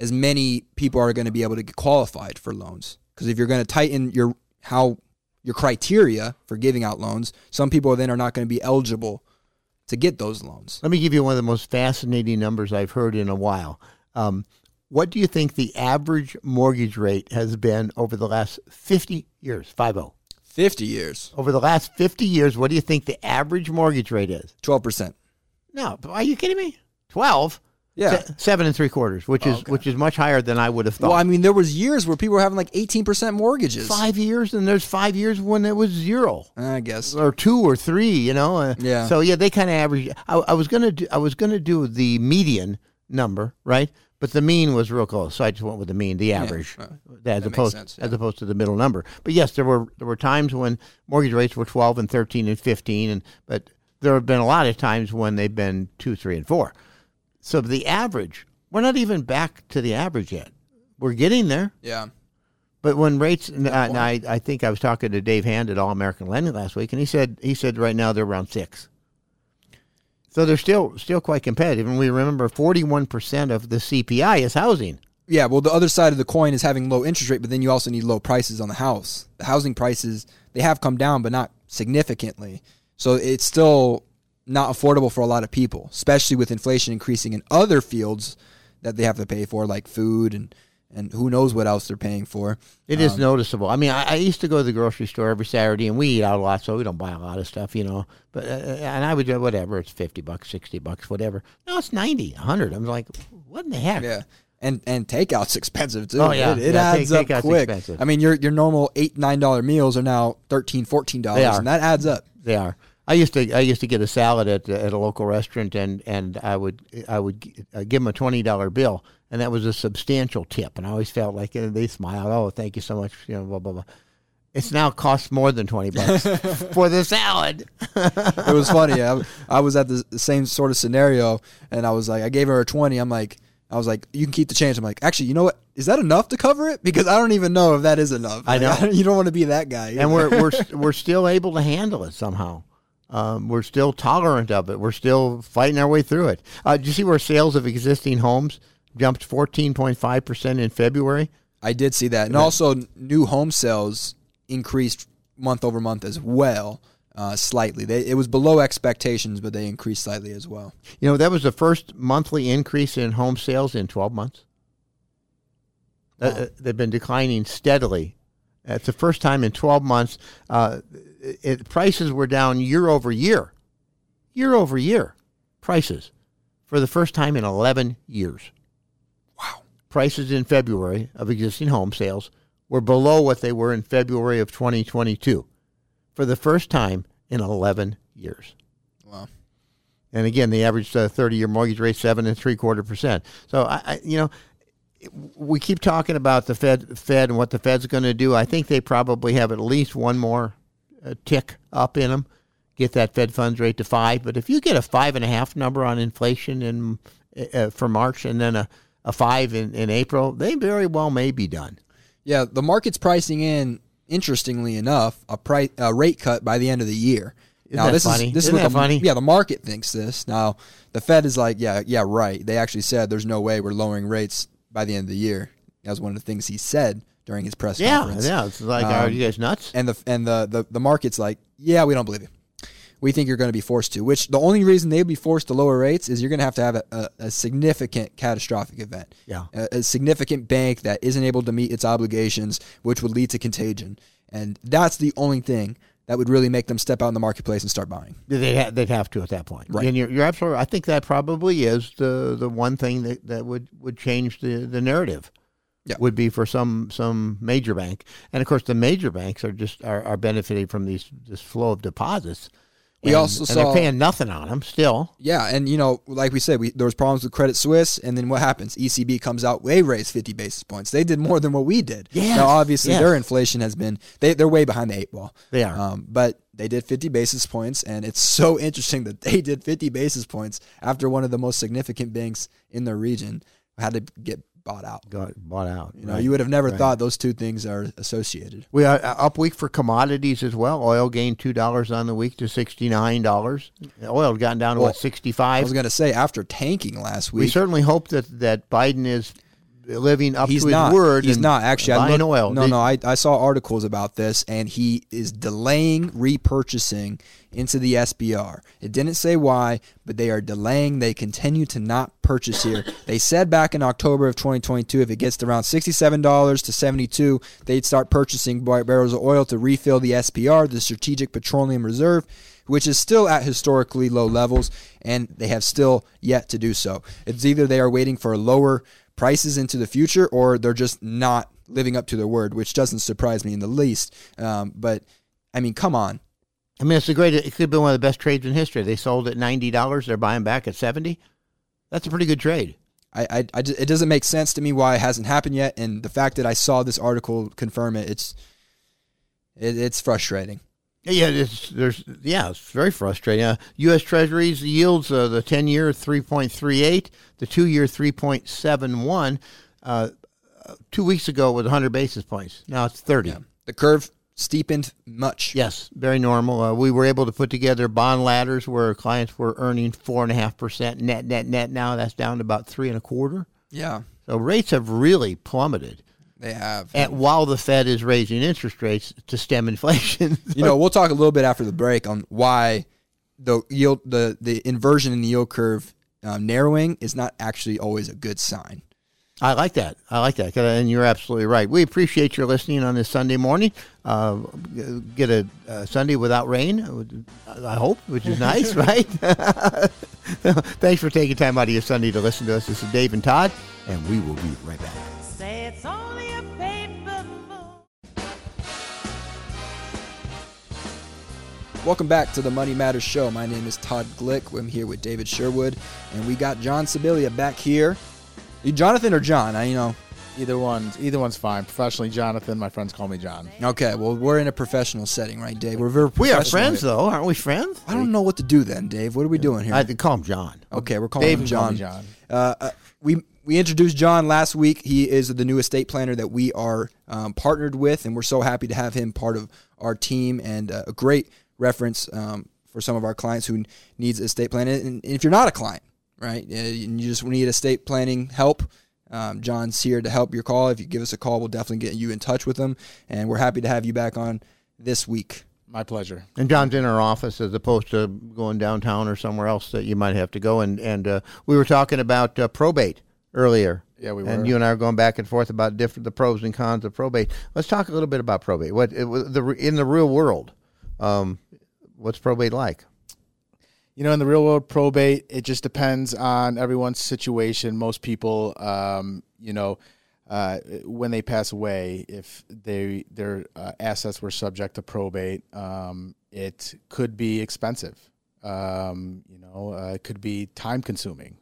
as many people are going to be able to get qualified for loans because if you're going to tighten your how your criteria for giving out loans, some people then are not going to be eligible to get those loans. Let me give you one of the most fascinating numbers I've heard in a while. Um, what do you think the average mortgage rate has been over the last 50 years? 50. 50 years, Over the last 50 years, what do you think the average mortgage rate is? 12%. No, are you kidding me? 12? Yeah. Se- seven and three quarters, which is okay. which is much higher than I would have thought. Well, I mean, there was years where people were having like 18% mortgages. five years, and there's five years when it was zero. I guess. or two or three, you know. Uh, Yeah. So yeah, they kind of average. I, I was gonna do. I was gonna do the median number, right? But the mean was real close, so I just went with the mean, the average, uh, as opposed sense, as opposed to the middle number. But yes, there were there were times when mortgage rates were twelve and thirteen and fifteen, and but there have been a lot of times when they've been two, three, and four. So the average, we're not even back to the average yet. We're getting there. Yeah. But when rates, and I, and I, I think I was talking to Dave Hand at All American Lending last week, and he said he said right now they're around six. So they're still still quite competitive, and we remember forty one percent of the CPI is housing. Yeah, well, the other side of the coin is having low interest rate, but then you also need low prices on the house. The housing prices they have come down, but not significantly. So it's still not affordable for a lot of people, especially with inflation increasing in other fields that they have to pay for, like food and and who knows what else they're paying for. It is noticeable. I mean, I, I used to go to the grocery store every Saturday, and we eat out a lot, so we don't buy a lot of stuff, you know. But uh, and I would do whatever. It's fifty bucks, sixty bucks, whatever. No, it's ninety, hundred. I'm like, what in the heck? Yeah. And and takeout's expensive too. Oh, yeah. It, it Yeah, adds take- up quick. expensive. I mean your your normal eight, nine dollar meals are now thirteen, fourteen dollars. And that adds up. They are. I used to I used to get a salad at at a local restaurant and and I would I would uh, give them a twenty dollar bill and that was a substantial tip and I always felt like uh, they smiled oh thank you so much you know blah blah blah. It's now costs more than twenty bucks for the salad. it was funny. I, I was at the, same sort of scenario, and I was like, I gave her a twenty. I'm like, I was like, you can keep the change. I'm like, actually, you know what? Is that enough to cover it? Because I don't even know if that is enough. I Like, know. you don't want to be that guy. and we're we're we're still able to handle it somehow. Um, we're still tolerant of it. We're still fighting our way through it. Uh, do you see where sales of existing homes jumped fourteen point five percent in February? I did see that, and also new home sales increased month over month as well, uh, slightly. They, it was below expectations, but they increased slightly as well. You know, that was the first monthly increase in home sales in 12 months. Uh, Uh, they've been declining steadily. It's the first time in 12 months. Uh, it, prices were down year over year. Year over year, prices for the first time in 11 years. Wow. Prices in February of existing home sales were below what they were in February of 2022 for the first time in 11 years. Wow. And again, the average uh, thirty-year mortgage rate seven and three quarter percent. So I, I, you know, we keep talking about the Fed, Fed, and what the Fed's going to do. I think they probably have at least one more uh, tick up in them, get that Fed funds rate to five. But if you get a five and a half number on inflation in uh, for March and then a, a five in, in April, they very well may be done. Yeah, the market's pricing in, interestingly enough, a price a rate cut by the end of the year. Isn't now this funny? is this Isn't is what the, funny? Yeah, the market thinks this. Now the Fed is like, yeah, yeah, right. They actually said there's no way we're lowering rates by the end of the year. That was one of the things he said during his press Yeah, conference. yeah. It's like, are Um, you guys nuts? And the and the, the the market's like, yeah, we don't believe you. We think you're going to be forced to. Which the only reason they'd be forced to lower rates is you're going to have to have a, a, a significant catastrophic event. Yeah. A, a significant bank that isn't able to meet its obligations, which would lead to contagion, and that's the only thing that would really make them step out in the marketplace and start buying. They'd, ha- they'd have to at that point. Right. And you're, you're absolutely. I think that probably is the the one thing that, that would, would change the, the narrative. Yeah. Would be for some some major bank, and of course the major banks are just are, are benefiting from these this flow of deposits. We And- also and saw- they're paying nothing on them still. Yeah, and you know, like we said, we, there was problems with Credit Suisse, and then what happens? ECB comes out, they raise 50 basis points. They did more than what we did. Yes, Now, obviously, yes. their inflation has been they they're way behind the eight ball. They are. um, but they did 50 basis points, and it's so interesting that they did 50 basis points after one of the most significant banks in their region had to get bought out. Got bought out. You know, you would have never thought those two things are associated. We are uh, up week for commodities as well. Oil gained two dollars on the week to sixty nine dollars. Oil had gotten down to Well, what sixty I was going to say after tanking last week. We certainly hope that that Biden is living up he's to his word. He's not actually. I looked- oil. No, Did- no. I, I saw articles about this, and he is delaying repurchasing into the SPR. It didn't say why, but they are delaying. They continue to not purchase here. They said back in October of 2022, if it gets to around sixty-seven dollars to seventy-two, they'd start purchasing barrels of oil to refill the SPR, the Strategic Petroleum Reserve. Which is still at historically low levels, and they have still yet to do so. It's either they are waiting for a lower prices into the future, or they're just not living up to their word, which doesn't surprise me in the least. Um, but I mean, come on. I mean, it's a great. It could have been one of the best trades in history. They sold at ninety dollars. They're buying back at seventy. That's a pretty good trade. I, I, I ju- it doesn't make sense to me why it hasn't happened yet, and the fact that I saw this article confirm it, it's it, it's frustrating. Yeah, it's there's yeah, it's very frustrating. Uh, U.S. Treasuries yields uh, the ten year three point three eight, the two year three point seven one. Uh, two weeks ago it was hundred basis points. Now it's thirty. The curve steepened much. Yes, very normal. Uh, we were able to put together bond ladders where clients were earning four and a half percent net, net, net. Now that's down to about three and a quarter. Yeah, So rates have really plummeted. They have. And while the Fed is raising interest rates to stem inflation, you know, we'll talk a little bit after the break on why the yield, the the inversion in the yield curve um, narrowing is not actually always a good sign. I like that. I like that. and you're absolutely right. We appreciate your listening on this Sunday morning. Uh, get a, a Sunday without rain, I hope, which is nice, right? Thanks for taking time out of your Sunday to listen to us. This is Dave and Todd, and we will be right back. Say it's only a paper moon. Welcome back to the Money Matters Show. My name is Todd Glick. I'm here with David Sherwood, and we got John Sibilia back here. You Jonathan or John? I you know. Either one's either one's fine. Professionally, Jonathan. My friends call me John. Okay, well we're in a professional setting, right, Dave? We're very We are friends, here. though, aren't we? Friends? I don't know what to do then, Dave. What are we doing here? I had to call him John. okay, we're calling Dave him can call John. me John. Uh, uh, we we introduced John last week. He is the new estate planner that we are um, partnered with, and we're so happy to have him part of our team and uh, a great reference um, for some of our clients who needs estate planning. And if you're not a client, right, uh, and you just need estate planning help. Um, John's here to help your call. If you give us a call, we'll definitely get you in touch with him, and we're happy to have you back on this week. My pleasure. And John's in our office as opposed to going downtown or somewhere else that you might have to go. And and uh, we were talking about uh, probate earlier. Yeah, we were. And you and I are going back and forth about different the pros and cons of probate. Let's talk a little bit about probate. What it, the in the real world, um, what's probate like? You know, in the real world, probate it just depends on everyone's situation. Most people, um, you know, uh, when they pass away, if they their uh, assets were subject to probate, um, it could be expensive. Um, you know, uh, it could be time consuming.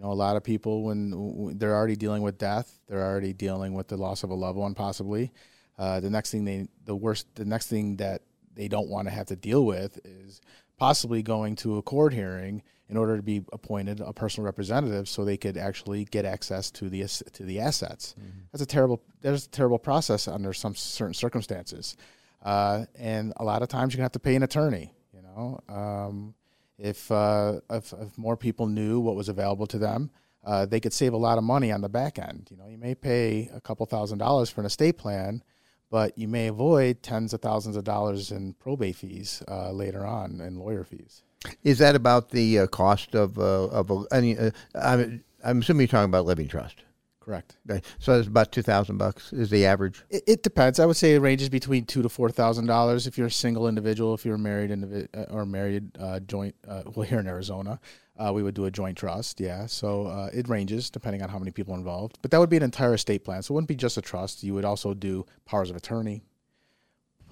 You know, a lot of people when, they're already dealing with death, they're already dealing with the loss of a loved one, possibly. Uh, the next thing they, the worst, the next thing that they don't want to have to deal with is possibly going to a court hearing in order to be appointed a personal representative, so they could actually get access to the to the assets. That's a terrible. That's a terrible process under some certain circumstances, uh, and a lot of times you're gonna have to pay an attorney. You know, um, if, uh, if if more people knew what was available to them, uh, they could save a lot of money on the back end. You know, you may pay a couple thousand dollars for an estate plan, but you may avoid tens of thousands of dollars in probate fees uh, later on and lawyer fees. Is that about the uh, cost of uh, of a? Any, uh, I'm, I'm assuming you're talking about living trust. Correct. So it's about two thousand bucks is the average. It, it depends. I would say it ranges between two to four thousand dollars if you're a single individual. If you're married individ- uh, or married uh, joint, uh, well, here in Arizona, uh, we would do a joint trust. Yeah, so uh, it ranges depending on how many people are involved. But that would be an entire estate plan. So it wouldn't be just a trust. You would also do powers of attorney.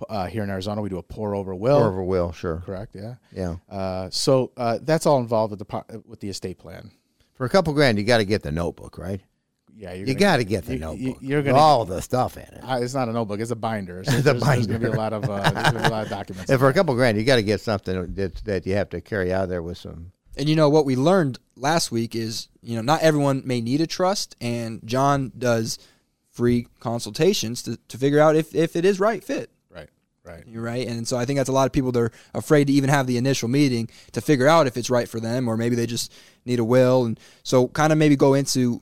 Uh, here in Arizona, we do a pour over will. Or over will, sure. Correct. Yeah. Yeah. Uh, so uh, that's all involved with the with the estate plan. For a couple grand, you got to get the notebook, right? Yeah, you're You got to get the you- notebook. you- you're gonna- all the stuff in it. Uh, it's not a notebook; it's a binder. So It's a there's, There's going to be a lot of uh, there's gonna be a lot of documents. And for a couple grand, you got to get something that that you have to carry out there with some. And you know what we learned last week is you know not everyone may need a trust, and John does free consultations to, to figure out if, if it is right fit. Right. Right. You're right, and so I think that's a lot of people that are afraid to even have the initial meeting to figure out if it's right for them, or maybe they just need a will. And so, kind of maybe go into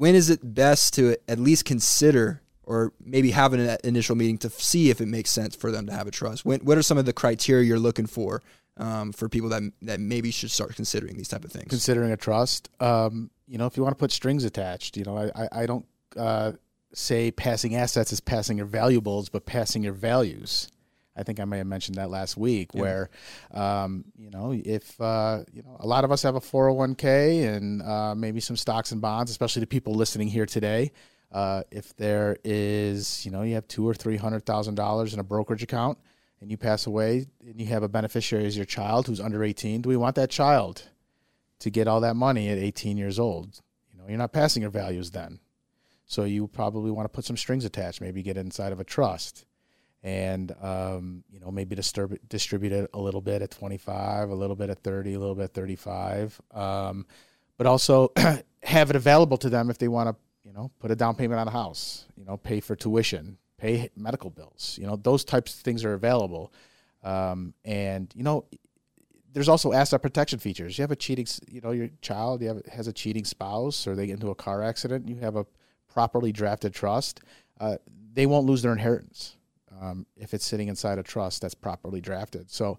when is it best to at least consider or maybe have an initial meeting to see if it makes sense for them to have a trust? When, what are some of the criteria you're looking for um, for people that that maybe should start considering these type of things? Considering a trust, um, you know, if you want to put strings attached, you know, I I, I don't uh, say passing assets is passing your valuables, but passing your values. I think I may have mentioned that last week, yeah. where, um, you know, if uh, you know, a lot of us have a 401k and uh, maybe some stocks and bonds, especially the people listening here today. Uh, if there is, you know, you have two or three hundred thousand dollars in a brokerage account, and you pass away, and you have a beneficiary as your child who's under eighteen, do we want that child to get all that money at eighteen years old? You know, you're not passing your values then, so you probably want to put some strings attached, maybe get inside of a trust and um, you know maybe disturb, distribute it a little bit at 25 a little bit at 30 a little bit at 35 um, but also have it available to them if they want to you know put a down payment on a house you know pay for tuition pay medical bills you know those types of things are available. Um, and you know there's also asset protection features. You have a cheating you know your child you have, has a cheating spouse or they get into a car accident you have a properly drafted trust uh, they won't lose their inheritance um, if it's sitting inside a trust that's properly drafted. So,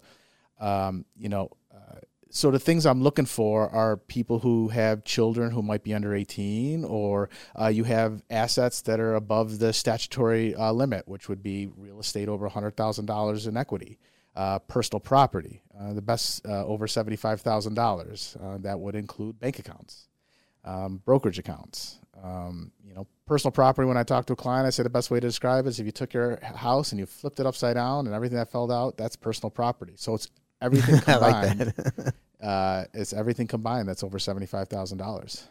um, you know, uh, so the things I'm looking for are people who have children who might be under 18, or uh, you have assets that are above the statutory uh, limit, which would be real estate over $100,000 in equity. Uh, personal property, uh, the best uh, over $75,000. that would include bank accounts, um, brokerage accounts, um, you know, personal property. When I talk to a client, I say the best way to describe it is if you took your house and you flipped it upside down and everything that fell out, that's personal property. So it's everything combined. uh, it's everything combined that's over seventy five thousand dollars.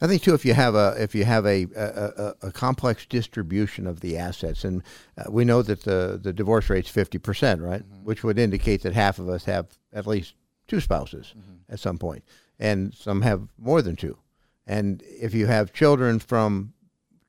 I think too, if you have a if you have a a, a complex distribution of the assets, and uh, we know that the the divorce rate's fifty percent, right, mm-hmm. which would indicate that half of us have at least two spouses mm-hmm. at some point, and some have more than two. And if you have children from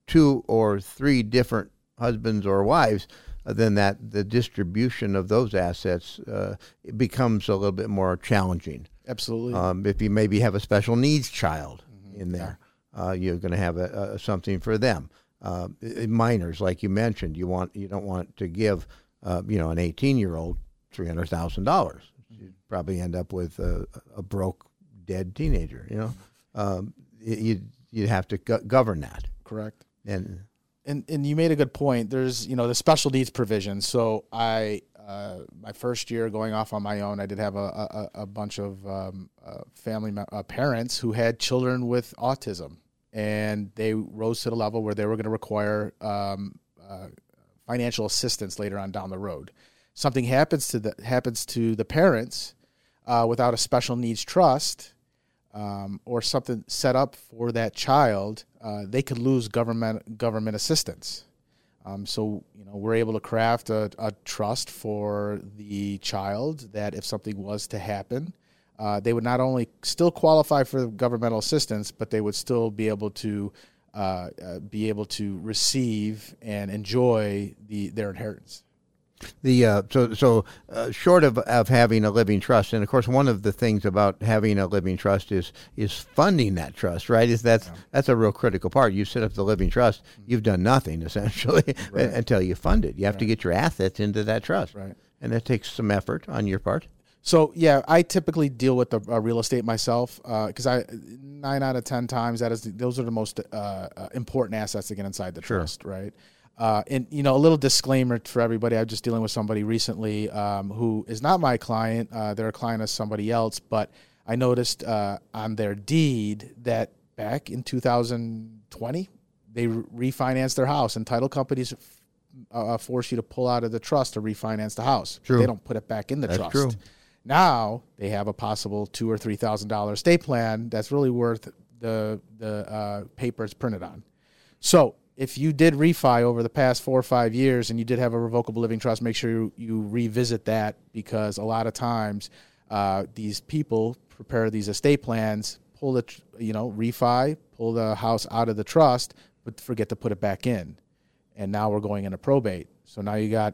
two or three different husbands or wives, uh, then that the distribution of those assets uh, becomes a little bit more challenging. Absolutely. Um, if you maybe have a special needs child mm-hmm. in there, uh, you're going to have a, a, something for them. Uh, minors, like you mentioned, you want you don't want to give uh, you know an 18 year old three hundred thousand dollars. You'd probably end up with a, a broke, dead teenager. You know. Um, you you'd have to go- govern that. Correct. And and and you made a good point. There's you know the special needs provision. So I uh, my first year going off on my own, I did have a a, a bunch of um, uh, family uh, parents who had children with autism, and they rose to the level where they were going to require um, uh, financial assistance later on down the road. Something happens to the happens to the parents uh, without a special needs trust um, or something set up for that child, uh, they could lose government government assistance. Um, so you know we're able to craft a, a, trust for the child that if something was to happen, uh, they would not only still qualify for governmental assistance, but they would still be able to uh, uh be able to receive and enjoy the their inheritance. The uh, so so uh, short of, of having a living trust, and of course, one of the things about having a living trust is is funding that trust. Right? Is that's yeah. that's a real critical part. You set up the living trust, mm-hmm. you've done nothing essentially right. until you fund it. You have right. to get your assets into that trust, right? And that takes some effort on your part. So yeah, I typically deal with the uh, real estate myself because uh, I nine out of ten times that is the, those are the most uh, uh, important assets to get inside the sure. trust, right? Uh, and you know, a little disclaimer for everybody. I'm just dealing with somebody recently um, who is not my client. Uh, they're a client of somebody else, but I noticed uh, on their deed that back in 2020 they re- refinanced their house, and title companies uh, force you to pull out of the trust to refinance the house. True. They don't put it back in the that's trust. True. Now they have a possible two or three thousand dollar estate plan that's really worth the the uh, paper it's printed on. So if you did refi over the past four or five years and you did have a revocable living trust, make sure you, you revisit that because a lot of times uh, these people prepare these estate plans, pull the you know refi, pull the house out of the trust, but forget to put it back in, and now we're going into probate. So now you got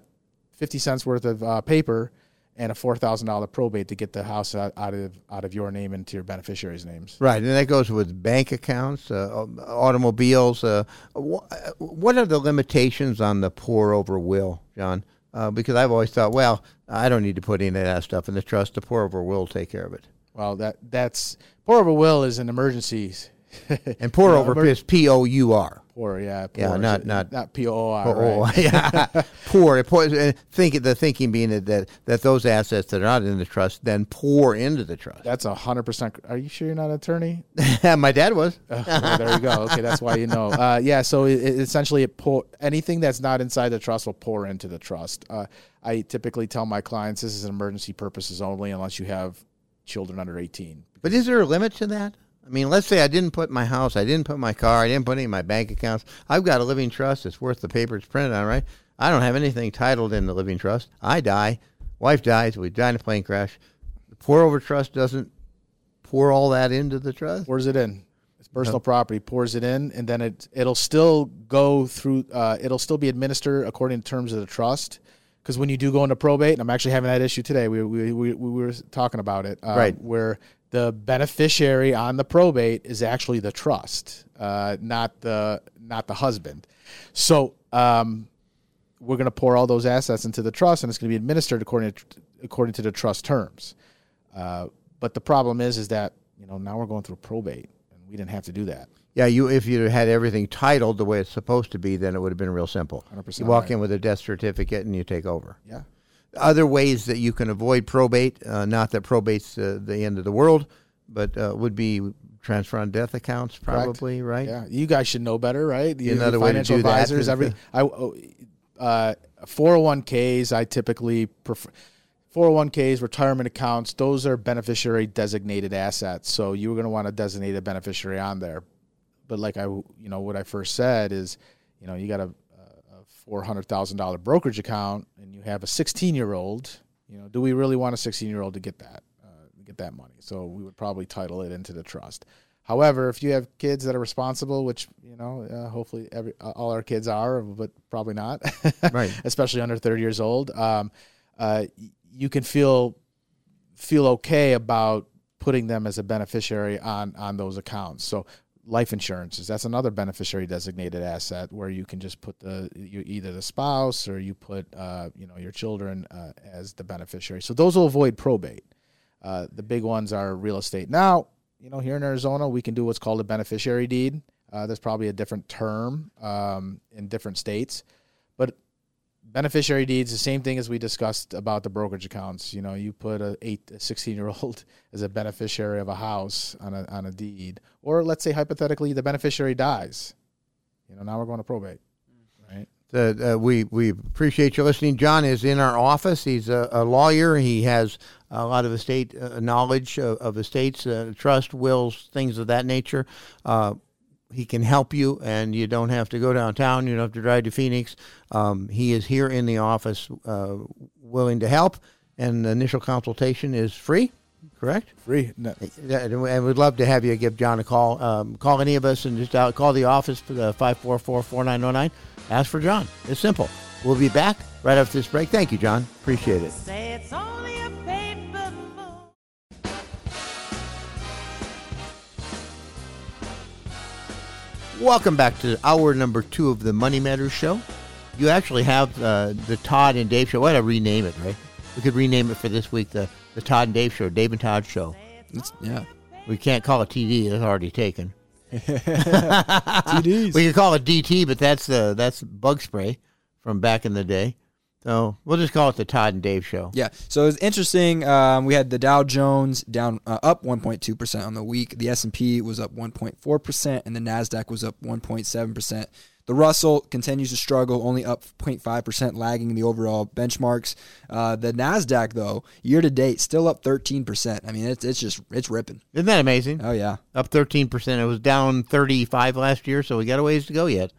fifty cents worth of uh, paper, and a four thousand dollar probate to get the house out, out of out of your name into your beneficiaries' names. Right, and that goes with bank accounts, uh, automobiles. Uh, wh- what are the limitations on the pour over will, John? Uh, because I've always thought, well, I don't need to put any of that stuff in the trust. The pour over will take care of it. Well, that that's pour over will is an emergency. And pour over is P O U R. Pour, yeah, pour, Yeah, not- not- not P O O R. Right? yeah, pour. It and think the thinking being that, that that those assets that are not in the trust then pour into the trust. That's a hundred percent. Are you sure you're not an attorney? My dad was. Oh, well, there you go. Okay, that's why you know. Uh, yeah, so it, it essentially, it pour anything that's not inside the trust will pour into the trust. Uh, I typically tell my clients this is an emergency purposes only, unless you have children under eighteen. But is there a limit to that? I mean, let's say I didn't put my house, I didn't put my car, I didn't put any of my bank accounts. I've got a living trust. It's worth the paper it's printed on, right? I don't have anything titled in the living trust. I die, wife dies, we die in a plane crash. The pour over trust doesn't pour all that into the trust. Pours it in. It's personal property. Pours it in, and then it it'll still go through. Uh, it'll still be administered according to terms of the trust. Because when you do go into probate, and I'm actually having that issue today. We we we, we were talking about it. uh, Right. Where the beneficiary on the probate is actually the trust, uh, not the not the husband. So um, we're going to pour all those assets into the trust, and it's going to be administered according to, according to the trust terms. Uh, but the problem is, is that you know now we're going through probate, and we didn't have to do that. Yeah, you if you had everything titled the way it's supposed to be, then it would have been real simple. 100% You walk right. in with a death certificate and you take over. Yeah, Other ways that you can avoid probate, uh, not that probate's uh, the end of the world, but uh, would be transfer on death accounts, probably, right? yeah. You guys should know better, right? You, Another you way to financial do that advisors. is Every to- I oh, uh, 401ks. I typically prefer. 401ks, retirement accounts, those are beneficiary designated assets. So you're going to want to designate a beneficiary on there. But like I, you know, what I first said is, you know, you got a four hundred thousand dollar brokerage account, and you have a sixteen year old. You know, do we really want a sixteen year old to get that, uh, get that money? So we would probably title it into the trust. However, if you have kids that are responsible, which you know, uh, hopefully every uh, all our kids are, but probably not, Right. Especially under thirty years old, um, uh, you can feel feel okay about putting them as a beneficiary on on those accounts. So life insurances that's another beneficiary designated asset where you can just put the you either the spouse or you put uh, you know your children uh, as the beneficiary. So those will avoid probate. Uh, the big ones are real estate. Now you know here in Arizona we can do what's called a beneficiary deed. Uh, there's probably a different term um, in different states, but beneficiary deeds the same thing as we discussed about the brokerage accounts you know you put a 8 a 16 year old as a beneficiary of a house on a on a deed or let's say hypothetically the beneficiary dies you know now we're going to probate right Uh, uh, we we appreciate you listening. John is in our office. He's a, a lawyer. He has a lot of estate uh, knowledge of, of estates, uh, trust, wills, things of that nature. Uh, he can help you, and you don't have to go downtown. You don't have to drive to Phoenix. Um, he is here in the office, uh, willing to help, and the initial consultation is free. Correct. free no, and we- and we'd love to have you give John a call. Um, call any of us and just out, call the office for the 544-4909. Ask for John. It's simple. We'll be back right after this break. Thank you, John. Appreciate it. Welcome back to hour number two of the Money Matters Show. You actually have uh, the Todd and Dave Show. Why don't I rename it, right? We could rename it for this week the, the Todd and Dave Show, Dave and Todd Show. It's, yeah. We can't call it TD. It's already taken. TDs. We could call it DT, but that's the that's bug spray from back in the day. So we'll just call it the Todd and Dave Show. Yeah, so it was interesting. Um, we had the Dow Jones down uh, up 1.2 percent on the week. The S and P was up 1.4 percent, and the Nasdaq was up 1.7 percent. The Russell continues to struggle, only up 0.5 percent, lagging the overall benchmarks. Uh, the Nasdaq, though, year to date, still up 13 percent. I mean, it's it's just it's ripping. Isn't that amazing? Oh yeah, Up 13%. It was down 35 last year, so we got a ways to go yet.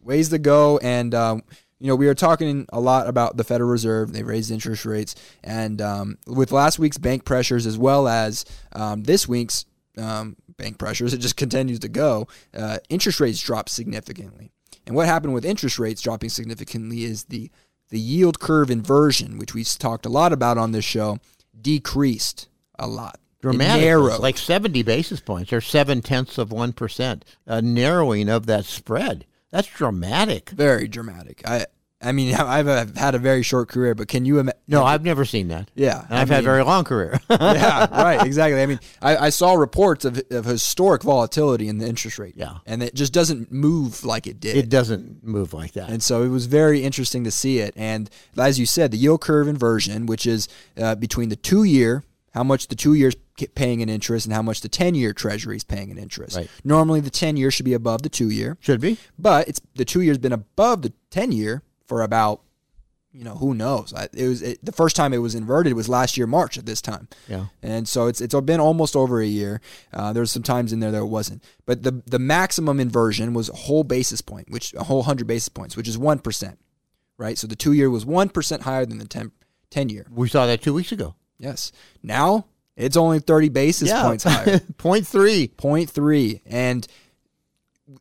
ways to go. And um, you know, we are talking a lot about the Federal Reserve. They raised interest rates, and um, with last week's bank pressures as well as um, this week's um, bank pressures, it just continues to go. Uh, interest rates dropped significantly. And what happened with interest rates dropping significantly is the the yield curve inversion, which we talked a lot about on this show, decreased a lot. It Dramatic, narrowed. like seventy basis points, or seven tenths of one percent, a narrowing of that spread. That's dramatic. very dramatic. I I mean, I've, I've had a very short career, but can you imagine? No, I've never seen that. Yeah, and I've had a very long career. yeah, right, exactly. I mean, I, I saw reports of, of historic volatility in the interest rate. Yeah. and it just doesn't move like it did. it doesn't move like that. And so it was very interesting to see it. And as you said, the yield curve inversion, which is uh, between the two year, how much the two years paying an interest, and how much the 10 year treasury is paying an interest. Right. Normally, the 10 year should be above the two year, Should be. but it's the two year's been above the 10 year for about, you know, who knows? I, it was it, the first time it was inverted was last year, March at this time. Yeah. And so it's it's been almost over a year. Uh, there's some times in there that it wasn't, but the the maximum inversion was a whole basis point, which a whole hundred basis points, which is one percent, right? So the two year was one percent higher than the 10, 10 year. We saw that two weeks ago. Yes. Now it's only thirty basis points higher, Point three. point three, and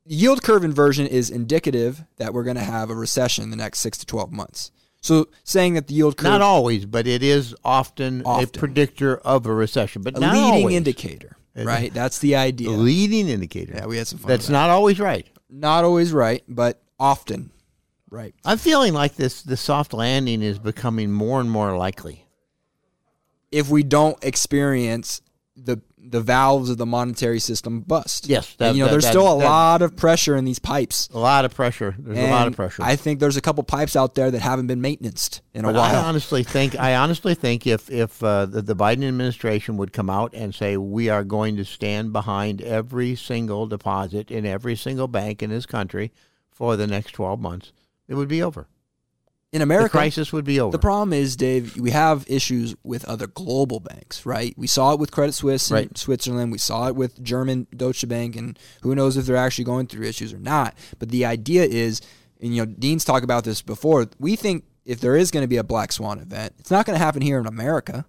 yield curve inversion is indicative that we're going to have a recession in the next six to twelve months. So saying that the yield curve Not always, but it is often, a predictor of a recession. But a not leading always. indicator, right? That's the idea. A leading indicator. Yeah, we had some fun. That's that. not always right. not always right, but often right. I'm feeling like this the soft landing is becoming more and more likely. If we don't experience the the valves of the monetary system bust. Yes, that- And, you know, that- there's that- still a lot of pressure in these pipes. A lot of pressure. There's a lot of pressure. I think there's a couple pipes out there that haven't been maintained in a But I honestly think I honestly think if if uh, the, the Biden administration would come out and say we are going to stand behind every single deposit in every single bank in this country for the next 12 months, it would be over. In The America, crisis would be over. The problem is, Dave, we have issues with other global banks, right? We saw it with Credit Suisse in Right. Switzerland. We saw it with German Deutsche Bank, and who knows if they're actually going through issues or not. But the idea is, and you know, Dean's talked about this before. We think if there is going to be a black swan event, it's not going to happen here in America.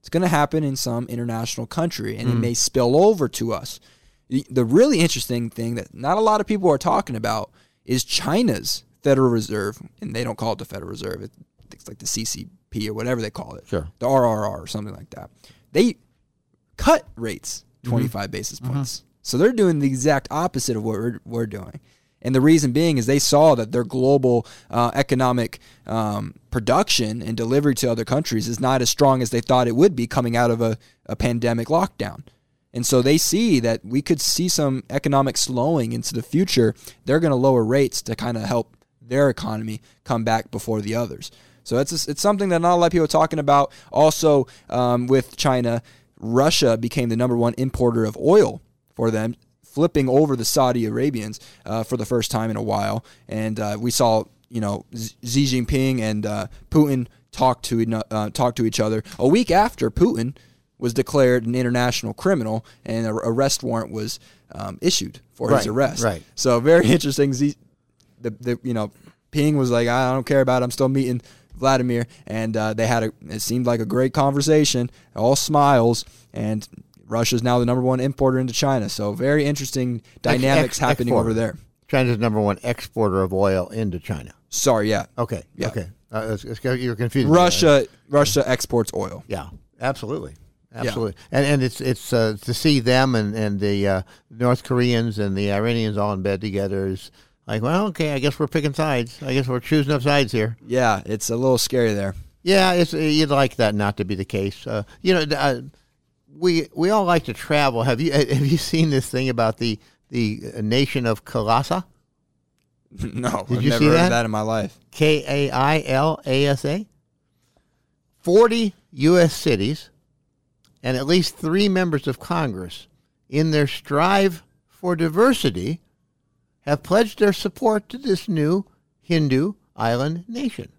It's going to happen in some international country, and it mm. may spill over to us. The the really interesting thing that not a lot of people are talking about is China's Federal Reserve, and they don't call it the Federal Reserve. It- It's like the CCP or whatever they call it. Sure. The RRR or something like that. They cut rates 25 basis points. So they're doing the exact opposite of what we're, we're doing. And the reason being is they saw that their global uh, economic um, production and delivery to other countries is not as strong as they thought it would be coming out of a, a pandemic lockdown. And so they see that we could see some economic slowing into the future. They're going to lower rates to kind of help their economy come back before the others. So it's it's something that not a lot of people are talking about. Also, um, with China, Russia became the number one importer of oil for them, flipping over the Saudi Arabians uh, for the first time in a while. And uh, we saw, you know, Xi Jinping and uh, Putin talk to uh, talk to each other a week after Putin was declared an international criminal and an arrest warrant was um, issued for his arrest. right. So very interesting. The, the you know Ping was like, I don't care about. It. I'm still meeting Vladimir, and uh, they had a. It seemed like a great conversation. All smiles, and Russia's now the number one importer into China. So very interesting dynamics ex- happening over there. China's number one exporter of oil into China. Sorry, yeah. Okay. Yeah. Okay. Uh, it's- it's- you're confused. Russia Russia exports oil. Yeah, absolutely, absolutely. And and it's it's uh, to see them and and the uh, North Koreans and the Iranians all in bed together is like, well, okay, I guess we're picking sides. I guess we're choosing up sides here. Yeah, it's a little scary there. Yeah, it's you'd like that not to be the case. Uh, you know, uh, we we all like to travel. Have you have you seen this thing about the the nation of Kailasa? no, Did I've you never see heard that? that in my life. K A I L A S A. 40 U.S. cities and at least three members of Congress, in their strive for diversity, have pledged their support to this new Hindu island nation.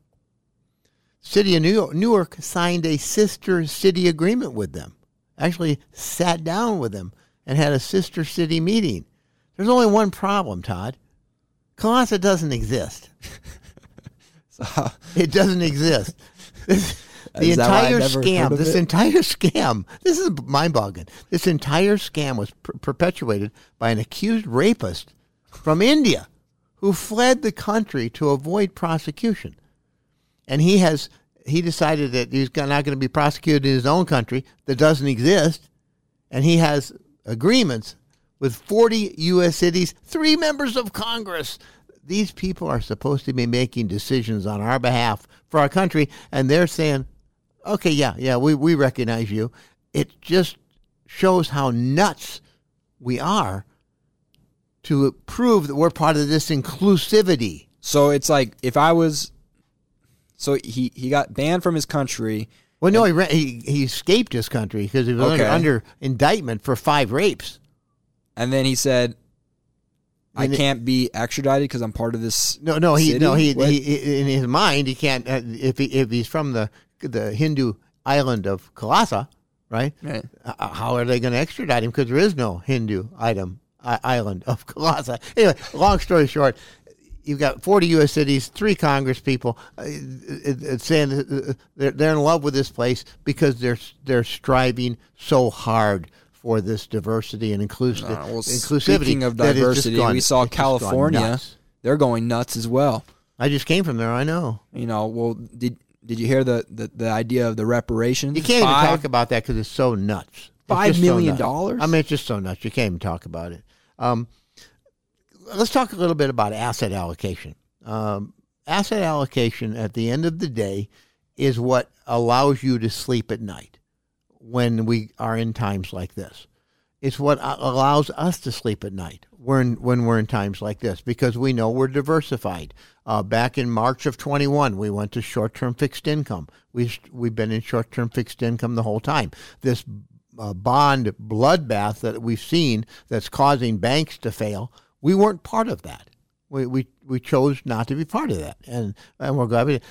City of New York, Newark signed a sister city agreement with them. Actually, sat down with them and had a sister city meeting. There's only one problem, Todd. Kalasa doesn't exist. So, It doesn't exist. This, the Is that why I've entire scam, this it? entire scam, this is mind boggling. This entire scam was per- perpetuated by an accused rapist from India who fled the country to avoid prosecution. and he has he decided that he's not going to be prosecuted in his own country that doesn't exist, and he has agreements with 40 U.S. cities, three members of Congress. These people are supposed to be making decisions on our behalf for our country, and they're saying, okay, yeah, yeah, we, we recognize you. It just shows how nuts we are to prove that we're part of this inclusivity. So it's like if I was, so he he got banned from his country. Well, no, he, ran, he he escaped his country because he was under, Okay. under indictment for five rapes. And then he said, "I And can't be extradited because I'm part of this." No, no, he city? no he, What? he in his mind he can't uh, if he if he's from the the Hindu island of Kalasa, right? Right. Uh, how are they going to extradite him? Because there is no Hindu item island of Kalasa. Anyway, long story short, you've got 40 U.S. cities, three Congress people uh, it, saying uh, they're, they're in love with this place because they're they're striving so hard for this diversity and inclusive, Uh, well, inclusivity. speaking of that it's just diversity, gone- we saw it's just gone California. They're going nuts as well. I just came from there. I know. You know, well, did did you hear the the, the idea of the reparations? You can't Five- even talk about that because it's so nuts. It's Five just so nuts. dollars? I mean, it's just so nuts. You can't even talk about it. Um, let's talk a little bit about asset allocation. Um, asset allocation, at the end of the day, is what allows you to sleep at night when we are in times like this. It's what allows us to sleep at night when, when we're in times like this because we know we're diversified. Uh, back in March of 21, we went to short term fixed income. We've, we've been in short term fixed income the whole time. This uh, bond bloodbath that we've seen that's causing banks to fail, we weren't part of that. We, we, we chose not to be part of that. And, and we're glad we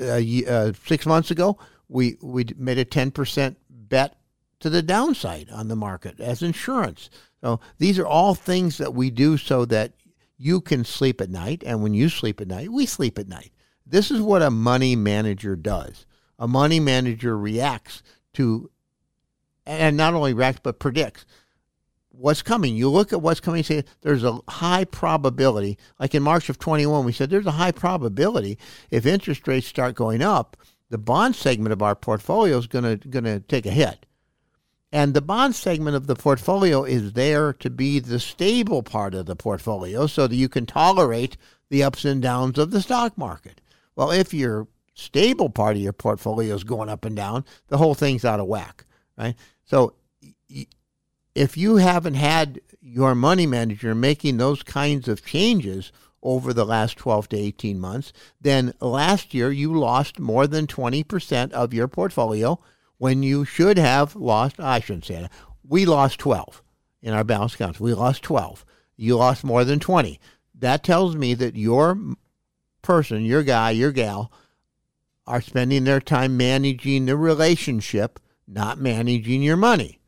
uh, six months ago, we, we made a 10% bet to the downside on the market as insurance. So these are all things that we do so that you can sleep at night. And when you sleep at night, we sleep at night. This is what a money manager does. A money manager reacts to, and not only reacts, but predicts what's coming. You look at what's coming, say there's a high probability, like in March of 21, we said there's a high probability if interest rates start going up, the bond segment of our portfolio is going to going to take a hit. And the bond segment of the portfolio is there to be the stable part of the portfolio so that you can tolerate the ups and downs of the stock market. Well, if your stable part of your portfolio is going up and down, the whole thing's out of whack, right? So if you haven't had your money manager making those kinds of changes over the last 12 to 18 months, then last year you lost more than 20% of your portfolio when you should have lost, I shouldn't say that. We lost 12 in our balance accounts. We lost 12. You lost more than 20. That tells me that your person, your guy, your gal, are spending their time managing the relationship, not managing your money.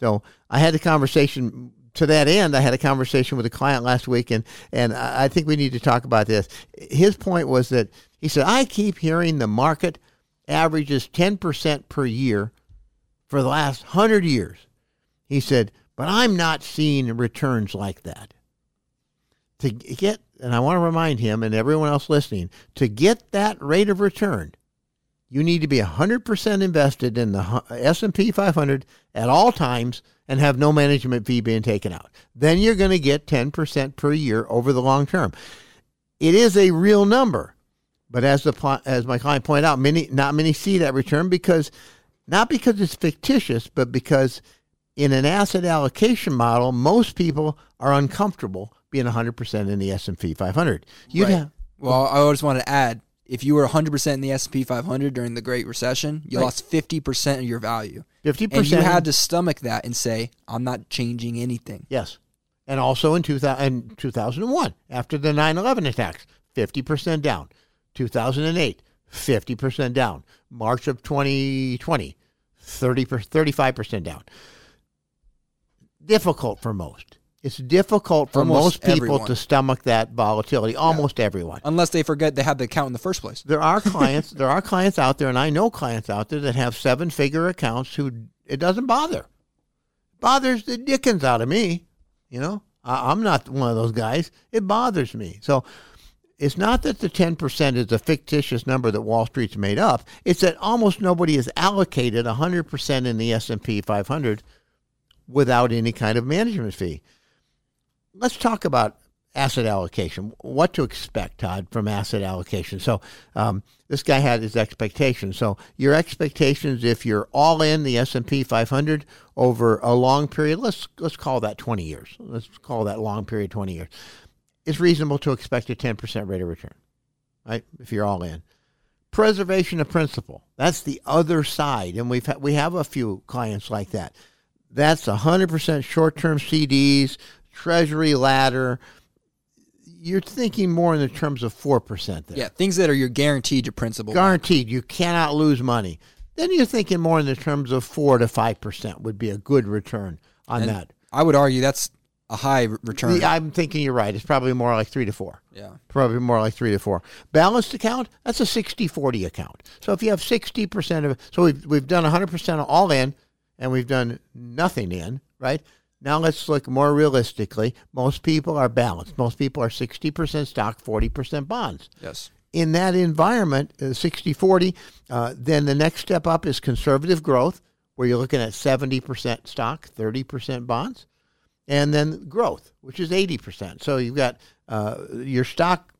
So I had a conversation to that end. I had a conversation with a client last week, and and I think we need to talk about this. His point was that he said I keep hearing the market averages ten percent per year for the last hundred years. He said, but I'm not seeing returns like that. To get, and I want to remind him and everyone else listening, to get that rate of return, you need to be 100% invested in the S&P 500 at all times and have no management fee being taken out. Then you're going to get 10% per year over the long term. It is a real number, but as the as my client pointed out, many not many see that return because not because it's fictitious, but because in an asset allocation model, most people are uncomfortable being 100% in the S&P 500. You'd Right. have Well, I always want to add, if you were 100% in the S&P 500 during the Great Recession, you Right. lost 50% of your value. 50%. And you had to stomach that and say, I'm not changing anything. Yes. And also in 2000, in 2001, after the 9 11 attacks, 50% down. 2008, 50% down. March of 2020, 30 35% down. Difficult for most. It's difficult for Almost most people everyone. to stomach that volatility, almost everyone. Unless they forget they had the account in the first place. There are clients, there are clients out there, and I know clients out there that have seven figure accounts who it doesn't bother. Bothers the dickens out of me. You know, I, I'm not one of those guys. It bothers me. So it's not that the 10% is a fictitious number that Wall Street's made up. It's that almost nobody is allocated 100% in the S&P 500 without any kind of management fee. Let's talk about asset allocation. What to expect, Todd, from asset allocation. So um, this guy had his expectations. So your expectations, if you're all in the S&P 500 over a long period, let's let's call that 20 years. Let's call that long period 20 years. It's reasonable to expect a 10% rate of return, right? If you're all in. Preservation of principal. That's the other side, and we've ha- we have a few clients like that. That's 100% short-term CDs, Treasury ladder. You're thinking more in the terms of four percent there. Yeah, things that are your guaranteed your principal. Guaranteed, you cannot lose money. Then you're thinking more in the terms of four to five percent would be a good return on And that. I would argue that's a high return. I'm thinking you're right. It's probably more like three to four. yeah. Probably more like three to four. Balanced account, that's a 60 40 account. So if you have 60% of so we've, we've done 100% all in and we've done nothing in, right? Now let's look more realistically. Most people are balanced. Most people are 60% stock, 40% bonds. Yes. In that environment, 60 40, uh, then the next step up is conservative growth, where you're looking at 70% stock, 30% bonds and then growth, which is eighty percent. So you've got uh, your stock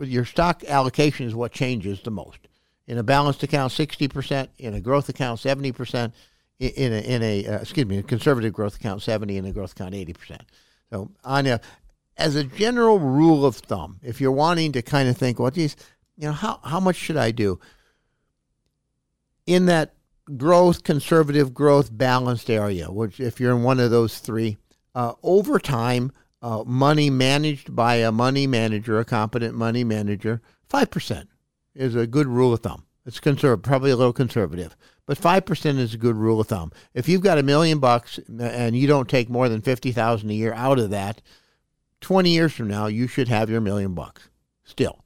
your stock allocation is what changes the most. In a balanced account, sixty percent. In a growth account, seventy percent. In a in a uh, excuse me, a conservative growth account, seventy. In a growth account, eighty percent. So on as a general rule of thumb, if you're wanting to kind of think, what these, you know, how how much should I do? In that growth, conservative growth, balanced area, which if you're in one of those three, uh, over time, uh, money managed by a money manager, a competent money manager, 5% is a good rule of thumb. It's conservative, probably a little conservative, but 5% is a good rule of thumb. If you've got a million bucks and you don't take more than 50,000 a year out of that, 20 years from now, you should have your million bucks still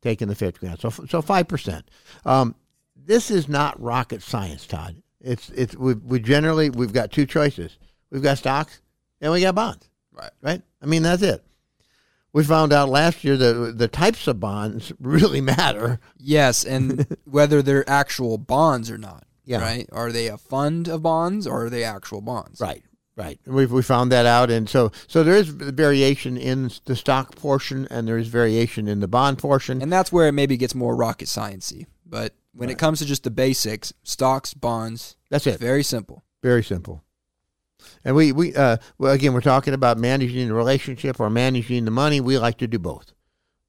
taking the 50 grand. So, so 5%. Um, this is not rocket science, Todd. It's, it's, we, we generally, we've got two choices. We've got stocks and we got bonds. Right. Right? I mean, that's it. We found out last year that the types of bonds really matter. Yes, and whether they're actual bonds or not. Yeah. Right? Are they a fund of bonds or are they actual bonds? Right. Right. We've we found that out, and so so there is variation in the stock portion, and there is variation in the bond portion. And that's where it maybe gets more rocket sciencey. But when it comes to just the basics, stocks, bonds, That's it. very simple. Very simple. And we we uh well again we're talking about managing the relationship or managing the money. We like to do both.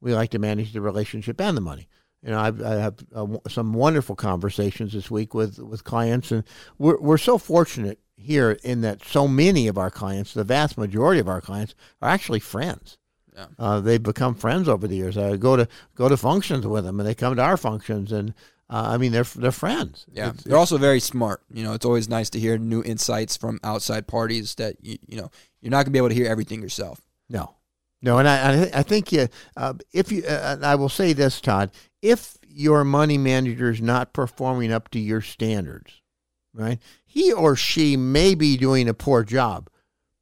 We like to manage the relationship and the money. You know, I've, I have uh, some wonderful conversations this week with with clients, and we're we're so fortunate here in that so many of our clients, the vast majority of our clients, are actually friends. Yeah. Uh, they've become friends over the years. I go to go to functions with them, and they come to our functions, and uh, I mean they're they're friends. Yeah, It's- they're also very smart. You know, it's always nice to hear new insights from outside parties that you, you know you're not gonna be able to hear everything yourself. No, no, and I I, thi- I think you, uh, if you, uh, I will say this, Todd, if your money manager is not performing up to your standards, right, he or she may be doing a poor job,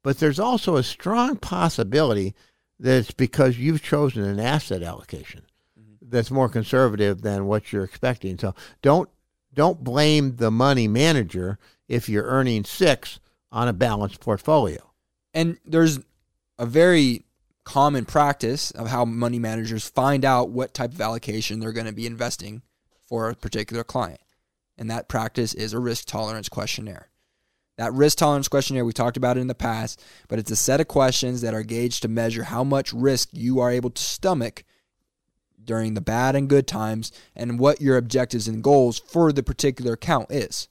but there's also a strong possibility that it's because you've chosen an asset allocation that's more conservative than what you're expecting. So don't don't blame the money manager if you're earning six on a balanced portfolio. And there's a very common practice of how money managers find out what type of allocation they're going to be investing for a particular client. And that practice is a risk tolerance questionnaire. That risk tolerance questionnaire, we talked about it in the past, but it's a set of questions that are gauged to measure how much risk you are able to stomach during the bad and good times and what your objectives and goals for the particular account is.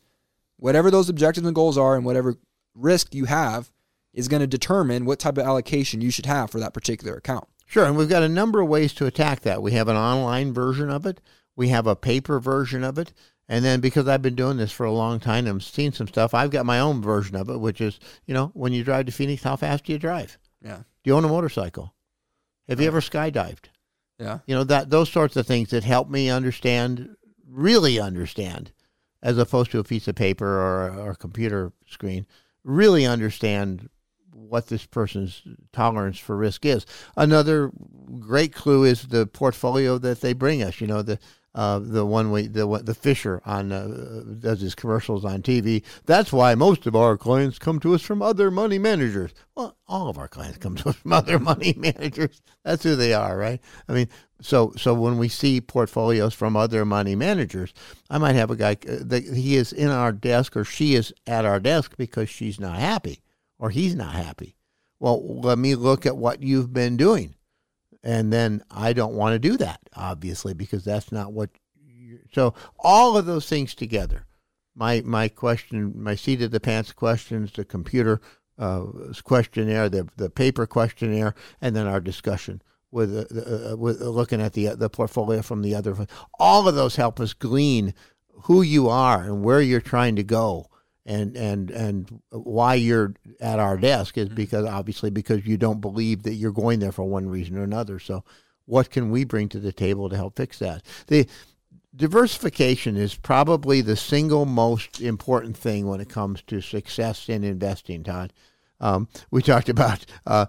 Whatever those objectives and goals are and whatever risk you have is going to determine what type of allocation you should have for that particular account. Sure, and we've got a number of ways to attack that. We have an online version of it, we have a paper version of it, and then because I've been doing this for a long time and seen some stuff, I've got my own version of it, which is, you know, when you drive to Phoenix, how fast do you drive? Yeah. Do you own a motorcycle? Have you ever skydived? Yeah. You know, that those sorts of things that help me understand, really understand, as opposed to a piece of paper or, or a computer screen, really understand what this person's tolerance for risk is. Another great clue is the portfolio that they bring us. You know, the uh, the one we the the Fisher on uh, does his commercials on TV. That's why most of our clients come to us from other money managers. Well, all of our clients come to us from other money managers. That's who they are, right? I mean, so so when we see portfolios from other money managers, I might have a guy uh, that he is in our desk or she is at our desk because she's not happy or he's not happy. Well, let me look at what you've been doing and then I don't want to do that, obviously, because that's not what. you so all of those things together, my my question, my seat of the pants questions, the computer uh, questionnaire, the the paper questionnaire, and then our discussion with uh, uh, with looking at the the portfolio from the other. All of those help us glean who you are and where you're trying to go and and and why you're at our desk is mm-hmm. because obviously because you don't believe that you're going there for one reason or another. So, what can we bring to the table to help fix that? The diversification is probably the single most important thing when it comes to success in investing. Todd, um, we talked about uh,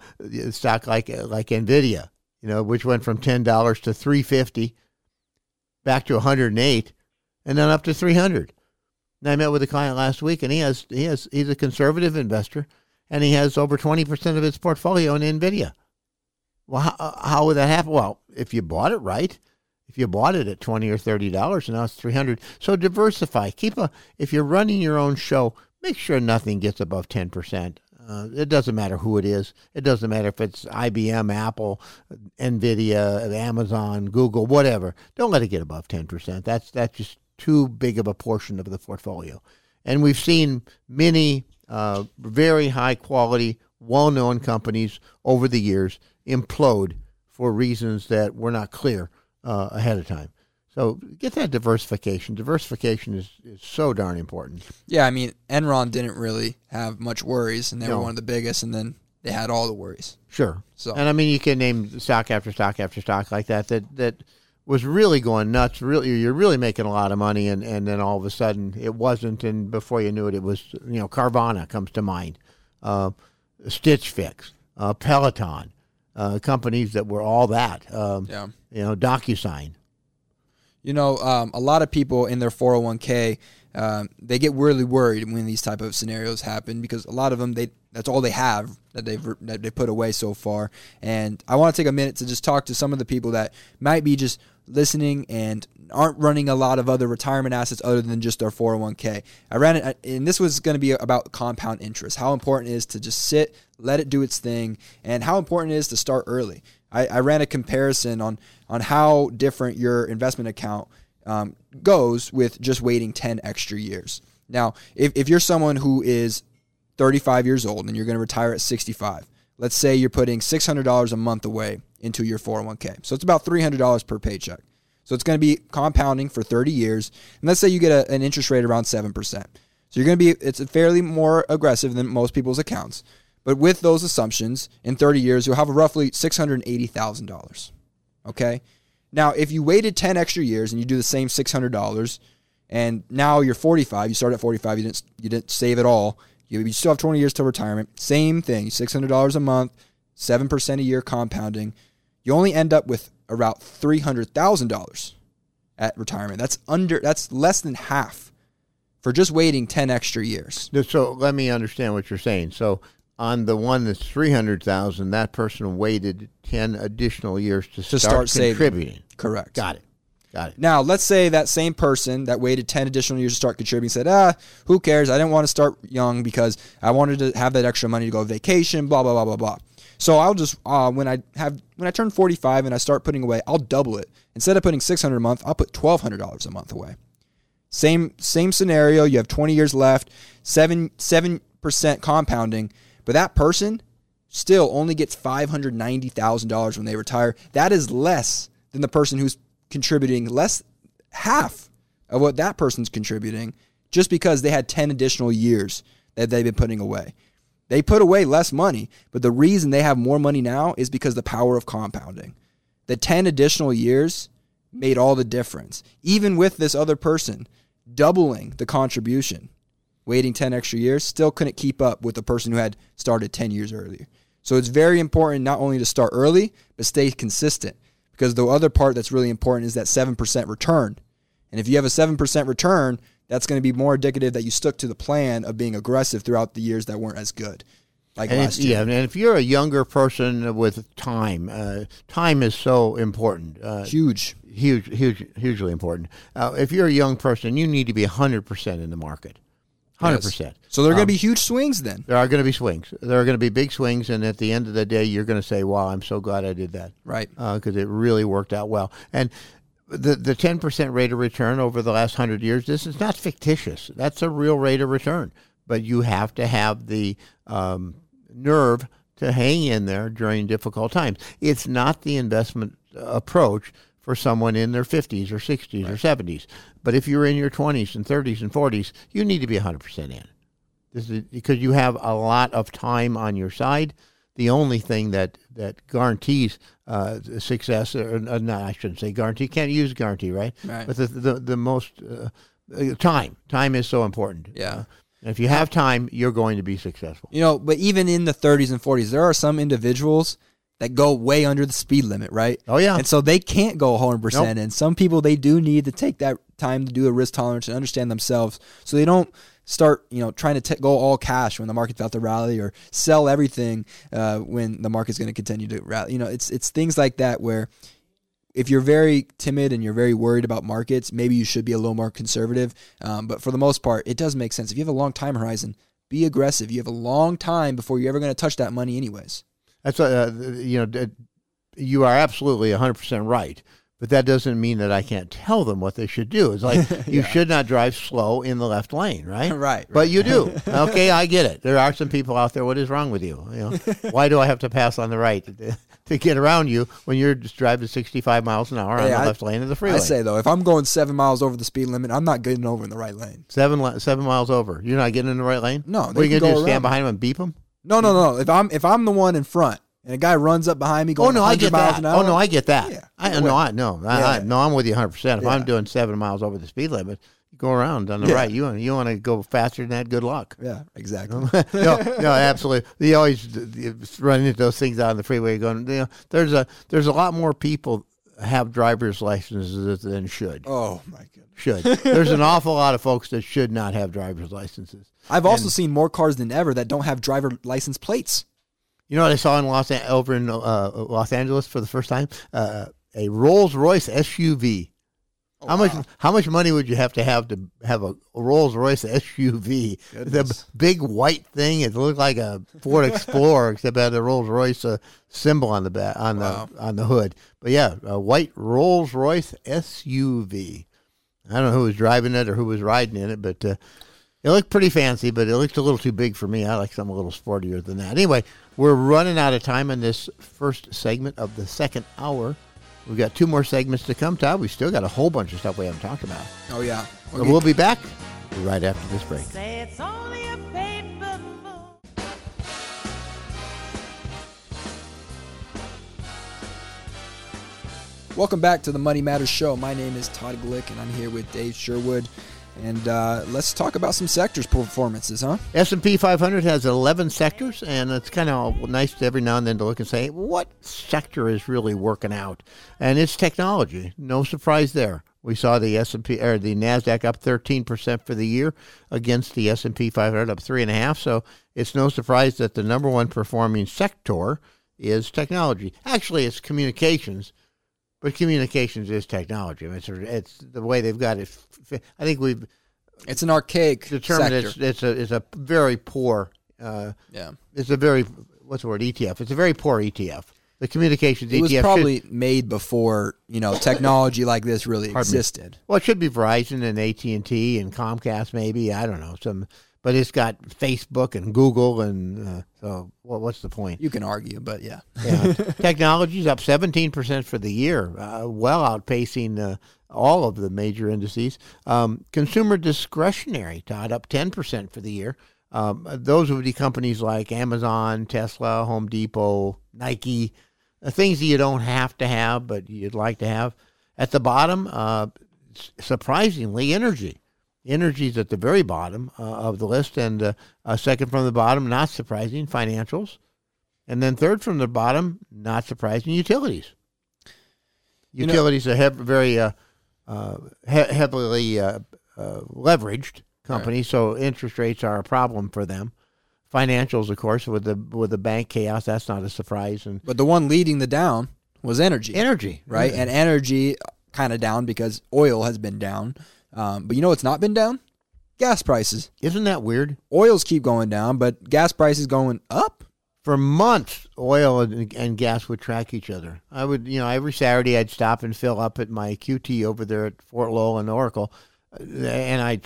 stock like like Nvidia, you know, which went from ten dollars to three fifty, back to one hundred and eight, and then up to three hundred and I met with a client last week, and he has he has he's a conservative investor, and he has over twenty percent of his portfolio in Nvidia. Well, how, how would that happen? Well, if you bought it right, if you bought it at twenty or thirty dollars, and now it's three hundred. So diversify. Keep a. If you're running your own show, make sure nothing gets above ten percent. Uh, it doesn't matter who it is. It doesn't matter if it's IBM, Apple, Nvidia, Amazon, Google, whatever. Don't let it get above ten percent. That's that's just too big of a portion of the portfolio. And we've seen many uh, very high quality, well known companies over the years implode for reasons that were not clear uh, ahead of time. So get that diversification. Diversification is, is so darn important. Yeah, I mean, Enron didn't really have much worries, and they no. were one of the biggest, and then they had all the worries. Sure. So, and I mean, you can name stock after stock after stock like that. That that was really going nuts. Really, you're really making a lot of money, and, and then all of a sudden it wasn't, and before you knew it, it was you know Carvana comes to mind, uh, Stitch Fix, uh, Peloton, uh, companies that were all that. Um, yeah. You know, DocuSign. You know, um, a lot of people in their 401k, um, they get really worried when these type of scenarios happen because a lot of them they that's all they have that they've that they put away so far. And I want to take a minute to just talk to some of the people that might be just listening and aren't running a lot of other retirement assets other than just their 401k. I ran it, and this was going to be about compound interest, how important it is to just sit, let it do its thing, and how important it is to start early. I, I ran a comparison on, on how different your investment account um, goes with just waiting 10 extra years. Now, if, if you're someone who is 35 years old and you're going to retire at 65, let's say you're putting $600 a month away into your 401k. So it's about $300 per paycheck. So it's going to be compounding for 30 years. And let's say you get a, an interest rate around 7%. So you're going to be, it's fairly more aggressive than most people's accounts. But with those assumptions, in 30 years, you'll have roughly $680,000. Okay? Now, if you waited 10 extra years and you do the same $600, and now you're 45, you start at 45, you didn't, you didn't save at all, you, you still have 20 years till retirement, same thing, $600 a month, 7% a year compounding you only end up with about $300,000 at retirement. That's under that's less than half for just waiting 10 extra years. So let me understand what you're saying. So on the one that's 300,000, that person waited 10 additional years to, to start, start contributing. Saving. Correct. Got it. Got it. Now, let's say that same person that waited 10 additional years to start contributing said, ah, who cares? I didn't want to start young because I wanted to have that extra money to go on vacation, blah, blah, blah, blah, blah. So I'll just uh, when I have when I turn 45 and I start putting away, I'll double it. Instead of putting 600 a month, I'll put $1200 a month away. Same same scenario, you have 20 years left, 7 7% compounding, but that person still only gets $590,000 when they retire. That is less than the person who's contributing less half of what that person's contributing just because they had 10 additional years that they've been putting away. They put away less money, but the reason they have more money now is because the power of compounding. The 10 additional years made all the difference. Even with this other person doubling the contribution, waiting 10 extra years, still couldn't keep up with the person who had started 10 years earlier. So it's very important not only to start early, but stay consistent. Because the other part that's really important is that 7% return. And if you have a 7% return, that's going to be more indicative that you stuck to the plan of being aggressive throughout the years that weren't as good. Like And last if, year. yeah, and if you're a younger person with time, uh, time is so important. Uh, Huge. huge, huge, hugely important. Uh, if you're a young person, you need to be 100% in the market. 100%. So there are going to be huge swings then. There are going to be swings. There are going to be big swings, and at the end of the day, you're going to say, "Wow, I'm so glad I did that." Right. Because it really worked out well. And the the 10% rate of return over the last hundred years, this is not fictitious. That's a real rate of return. But you have to have the um, nerve to hang in there during difficult times. It's not the investment approach for someone in their 50s or 60s or 70s. But if you're in your 20s and 30s and 40s, you need to be 100% in. This is because you have a lot of time on your side. The only thing that that guarantees uh, success, or uh, no, I shouldn't say guarantee. Can't use guarantee, right? Right. But the the, the most uh, uh, time, time is so important. Yeah. Uh, and if you have time, you're going to be successful. You know, but even in the 30s and 40s, there are some individuals that go way under the speed limit, right? Oh, yeah. And so they can't go 100%. Nope. And some people, they do need to take that time to do a risk tolerance and understand themselves so they don't start, you know, trying to t- go all cash when the market's about to rally or sell everything uh, when the market's going to continue to rally. You know, it's, it's things like that where if you're very timid and you're very worried about markets, maybe you should be a little more conservative. Um, but for the most part, it does make sense. If you have a long time horizon, be aggressive. You have a long time before you're ever going to touch that money, anyways. That's uh, you know, you are absolutely 100 percent right. But that doesn't mean that I can't tell them what they should do. It's like you should not drive slow in the left lane, right? Right, But you do. Okay, I get it. There are some people out there. What is wrong with you? You know, why do I have to pass on the right to, get around you when you're just driving 65 miles an hour on the I- left lane of the freeway? I say though, if I'm going seven miles over the speed limit, I'm not getting over in the right lane. seven seven miles over. You're not getting in the right lane. No, what are you gonna do? Stand behind them and beep him? No, no, no. If I'm if I'm the one in front and a guy runs up behind me oh, going Oh no, I get miles that. an oh, hour, Oh no, I get that. Yeah. I no, I no, I, I, Yeah. no. I'm with you 100. percent If I'm doing seven miles over the speed limit, you go around on the Yeah. right. You want you want to go faster than that? Good luck. yeah, exactly. no, no, absolutely. You always you run into those things on the freeway. Going, you know, there's a there's a lot more people have driver's licenses than should. oh my goodness. Should there's an awful lot of folks that should not have driver's licenses. I've also seen more cars than ever that don't have driver license plates. You know what I saw in Los An- over in uh, Los Angeles for the first time? Uh, a Rolls Royce SUV. Oh, how much? How much money would you have to have to have a Rolls Royce SUV? The Goodness. b- big white thing. It looked like a Ford Explorer, except it had a Rolls Royce uh, symbol on the back on Wow. the on the hood. But yeah, a white Rolls Royce SUV. I don't know who was driving it or who was riding in it, but uh, it looked pretty fancy. But it looked a little too big for me. I like something a little sportier than that. Anyway, we're running out of time in this first segment of the second hour. We've got two more segments to come, Todd. We still got a whole bunch of stuff we haven't talked about. Oh yeah. But we'll be back right after this break. Welcome back to the Money Matters Show. My name is Todd Glick, and I'm here with Dave Sherwood. And uh, let's talk about some sectors performances, huh? S&P 500 has 11 sectors, and it's kind of nice to every now and then to look and say, what sector is really working out? And it's technology. No surprise there. We saw the S&P or the Nasdaq up 13% for the year against the S&P 500 up three and a half. So it's no surprise that the number one performing sector is technology. Actually, it's communications, but communications is technology. I mean, it's, it's the way they've got it. I think we've It's an archaic determined sector. it's, it's a it's a very poor uh, yeah. it's a very what's the word ETF it's a very poor ETF the communications It was ETF should- probably made before you know technology like this really Pardon me. existed. well it should be Verizon and AT and T and Comcast maybe I don't know some but it's got Facebook and Google and uh, so what what's the point You can argue, but yeah. yeah. technology's up 17% for the year uh, well outpacing uh, all of the major indices um, consumer discretionary Todd up 10% for the year um, those would be companies like Amazon, Tesla, Home Depot, Nike, uh, things that you don't have to have, but you'd like to have. At the bottom, uh, surprisingly, energy. Energy's at the very bottom uh, of the list, and uh, uh, second from the bottom, not surprising, financials, and then third from the bottom, not surprising, utilities. You know- Utilities are hev- very uh, uh, he- heavily uh, uh, leveraged company, so interest rates are a problem for them. Financials, of course, with the with the bank chaos, that's not a surprise. And But the one leading the down was energy, energy, right? And energy kind of down because oil has been down. Um, but you know what's not been down? Gas prices. isn't that weird? Oils keep going down, but gas prices going up. for months, oil and, and gas would track each other. I would, you know, every Saturday I'd stop and fill up at my QT over there at Fort Lowell and Oracle, uh, and I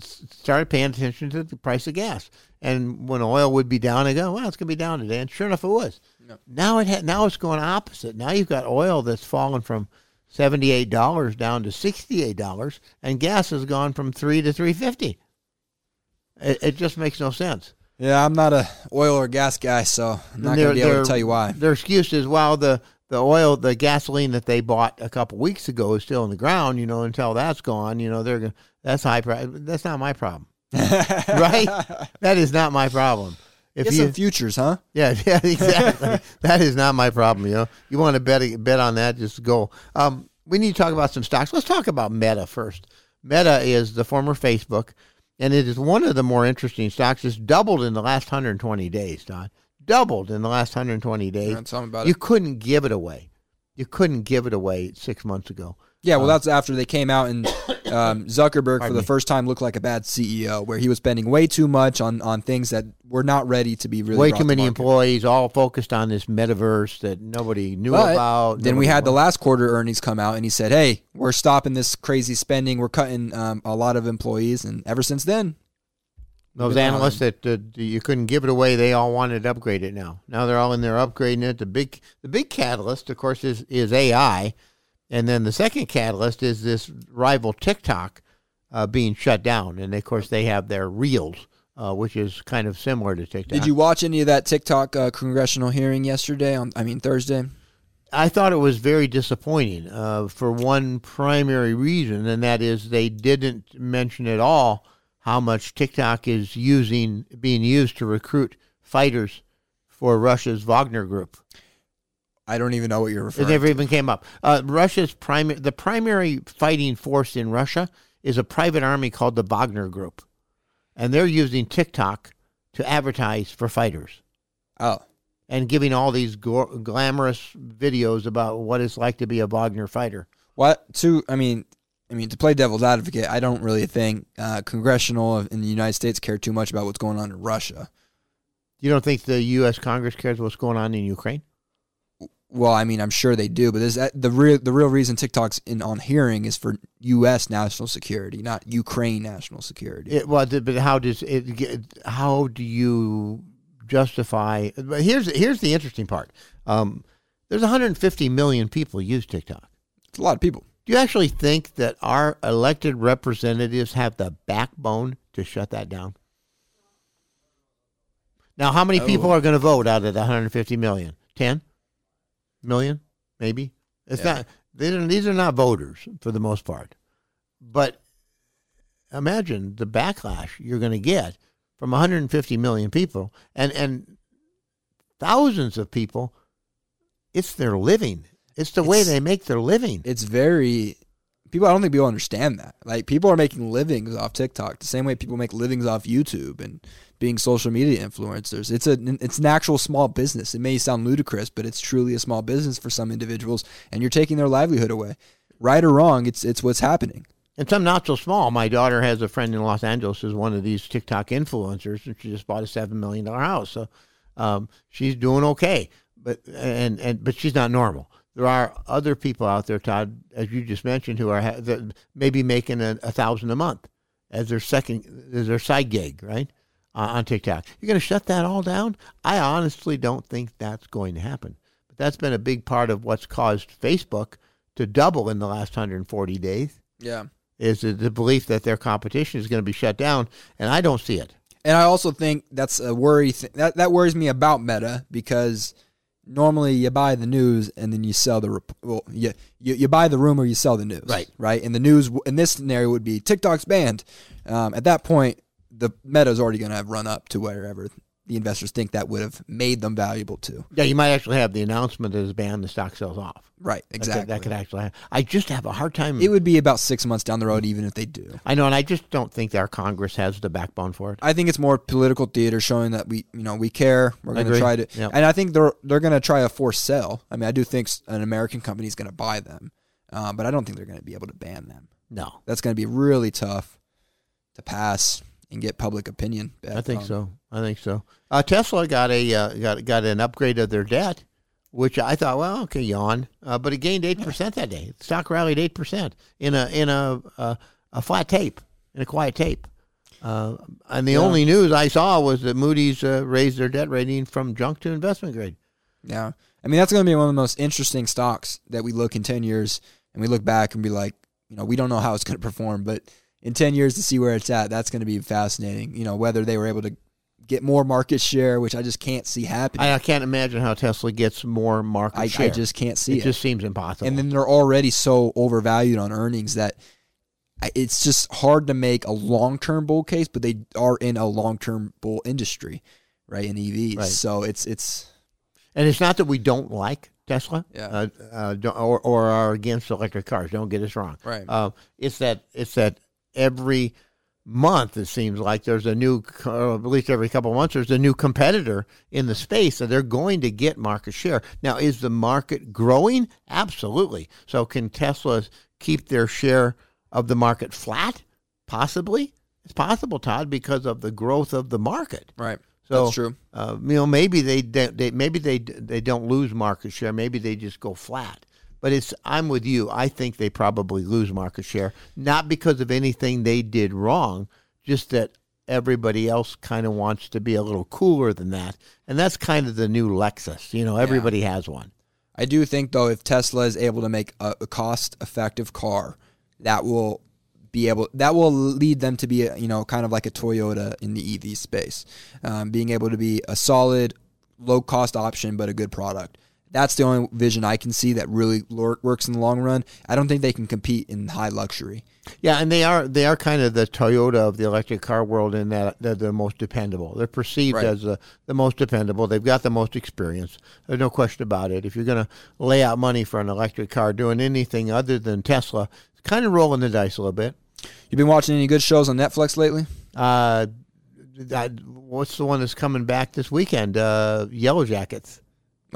started paying attention to the price of gas. And when oil would be down, I go, well, it's going to be down today, and sure enough, it was. Now it ha- now it's going opposite. Now you've got oil that's fallen from seventy eight dollars down to sixty eight dollars, and gas has gone from three to three fifty. It, it just makes no sense. Yeah, I'm not a oil or gas guy, so I'm not going to be able to tell you why. Their excuse is, well, the the oil, the gasoline that they bought a couple weeks ago is still in the ground. You know, until that's gone, you know, they're. That's high price. That's not my problem, right? That is not my problem. If you, some futures, huh? yeah, yeah, exactly. that is not my problem. You know, you want to bet bet on that, just go. Um, we need to talk about some stocks. Let's talk about Meta first. Meta is the former Facebook, and it is one of the more interesting stocks. It's doubled in the last 120 days, Don. Doubled in the last 120 days. Yeah, tell me about you it. couldn't give it away. You couldn't give it away six months ago. Yeah, well, that's after they came out and um, Zuckerberg, for the first time, looked like a bad CEO, where he was spending way too much on, on things that were not ready to be really. Way brought too to many market. employees, all focused on this metaverse that nobody knew But about. then we nobody had the last quarter earnings come out, and he said, "Hey, we're stopping this crazy spending. We're cutting um, a lot of employees." And ever since then, Those analysts that uh, you couldn't give it away, they all wanted to upgrade it now. Now they're all in there upgrading it. The big, the big catalyst, of course, is is AI, and then the second catalyst is this rival TikTok uh, being shut down. And of course, they have their Reels, uh, which is kind of similar to TikTok. did you watch any of that TikTok uh, congressional hearing yesterday? On I mean Thursday. I thought it was very disappointing uh, for one primary reason, and that is they didn't mention at all how much TikTok is using being used to recruit fighters for Russia's Wagner Group. I don't even know what you're referring. To. It never to. even came up. Uh, Russia's primary, the primary fighting force in Russia is a private army called the Wagner Group, and they're using TikTok to advertise for fighters Oh, and giving all these gor glamorous videos about what it's like to be a Wagner fighter. what? To I mean, I mean to play devil's advocate, I don't really think uh, congressional in the United States care too much about what's going on in Russia. You don't think the U.S. Congress cares what's going on in Ukraine? Well, I mean, I'm sure they do, but this, the real the real reason TikTok's in on hearing is for U.S. national security, not Ukraine national security. It, well, but how does it? get- How do you justify? But here's here's the interesting part. Um, there's 150 million people use TikTok. It's a lot of people. Do you actually think that our elected representatives have the backbone to shut that down? Now, how many people Oh. are going to vote out of the 150 million? 10 million, maybe. It's Yeah. not. These are, these are not voters for the most part. But imagine the backlash you're going to get from 150 million people and and thousands of people. It's their living. It's the way they make their living. It's very people. I don't think people understand that. Like people are making livings off TikTok the same way people make livings off YouTube and being social media influencers. It's a it's an actual small business. It may sound ludicrous, but it's truly a small business for some individuals, and you're taking their livelihood away. Right or wrong, it's it's what's happening. And some not so small. My daughter has a friend in Los Angeles who's one of these TikTok influencers, and she just bought a seven million dollar house. So um, she's doing okay, but and and but she's not normal. There are other people out there, Todd, as you just mentioned, who are maybe making a, a thousand a month as their second as their side gig, right? Uh, on TikTok, you're going to shut that all down. I honestly don't think that's going to happen. But that's been a big part of what's caused Facebook to double in the last 140 days Yeah. is the, the belief that their competition is going to be shut down, and I don't see it. And I also think that's a worry. Th- that that worries me about Meta because normally you buy the news and then you sell the rep- well, you, you you buy the rumor, you sell the news, Right. Right, and the news in this scenario would be TikTok's banned. Um, at that point, the meta is already going to have run up to wherever the investors think that would have made them valuable to. Yeah, you might actually have the announcement that is banned, the stock sells off. Right, That could- exactly. That could, actually happen. I just have a hard time. it would be about six months down the road, even if they do. I know, and I just don't think our Congress has the backbone for it. I think it's more political theater showing that we, you know, we care. We're going to try to, Yep. and I think they're they're going to try a forced sell. I mean, I do think an American company is going to buy them, um, but I don't think they're going to be able to ban them. No, That's going to be really tough to pass and get public opinion. I think on. so. I think so. Uh, Tesla got a uh, got got an upgrade of their debt, which I thought, well, okay, yawn, uh, but it gained eight percent that day. Stock rallied eight percent in a in a uh, a flat tape in a quiet tape. Uh, and the Yeah. only news I saw was that Moody's uh, raised their debt rating from junk to investment grade. Yeah, I mean that's going to be one of the most interesting stocks that we look in ten years and we look back and be like, you know, we don't know how it's going to perform, but in ten years to see where it's at, that's going to be fascinating. You know, whether they were able to get more market share, which I just can't see happening. I, I can't imagine how Tesla gets more market I, share. I just can't see it it. just seems impossible. and then they're already so overvalued on earnings that it's just hard to make a long term bull case. But they are in a long term bull industry, right? In EVs, Right. so it's it's And it's not that we don't like Tesla, Yeah. uh, uh, don't- or, or are against electric cars. Don't get us wrong. Right. Uh, it's that it's that every month it seems like there's a new, uh, at least every couple of months, there's a new competitor in the space, and they're going to get market share. Now, is the market growing? Absolutely. So, can Tesla keep their share of the market flat? Possibly. It's possible, Todd, because of the growth of the market. right. So That's true. Uh, you know, maybe they, they maybe they they don't lose market share. Maybe they just go flat. But it's I'm with you. I think they probably lose market share, not because of anything they did wrong, just that everybody else kind of wants to be a little cooler than that, and that's kind of the new Lexus. You know, everybody has one. I do think though, if Tesla is able to make a, a cost-effective car, that will be able that will lead them to be a, you know kind of like a Toyota in the EV space, um, being able to be a solid, low-cost option but a good product. That's the only vision I can see that really works in the long run. I don't think they can compete in high luxury. Yeah, and they are they are kind of the Toyota of the electric car world in that they're the most dependable. They're perceived Right. as the, the most dependable. They've got the most experience. There's no question about it. If you're going to lay out money for an electric car doing anything other than Tesla, it's kind of rolling the dice a little bit. You've been watching any good shows on Netflix lately? Uh, I, what's the one that's coming back this weekend? Uh, Yellowjackets.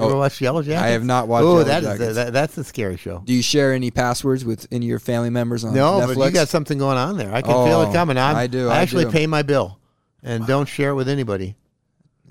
You ever Oh, watch Yellowjackets? I have not watched Oh, Yellow that is a, that, that's a scary show. Do you share any passwords with any of your family members on No, Netflix? but you got something going on there. I can feel Oh, it coming. I'm, I do, I I actually do. pay my bill and don't share it with anybody.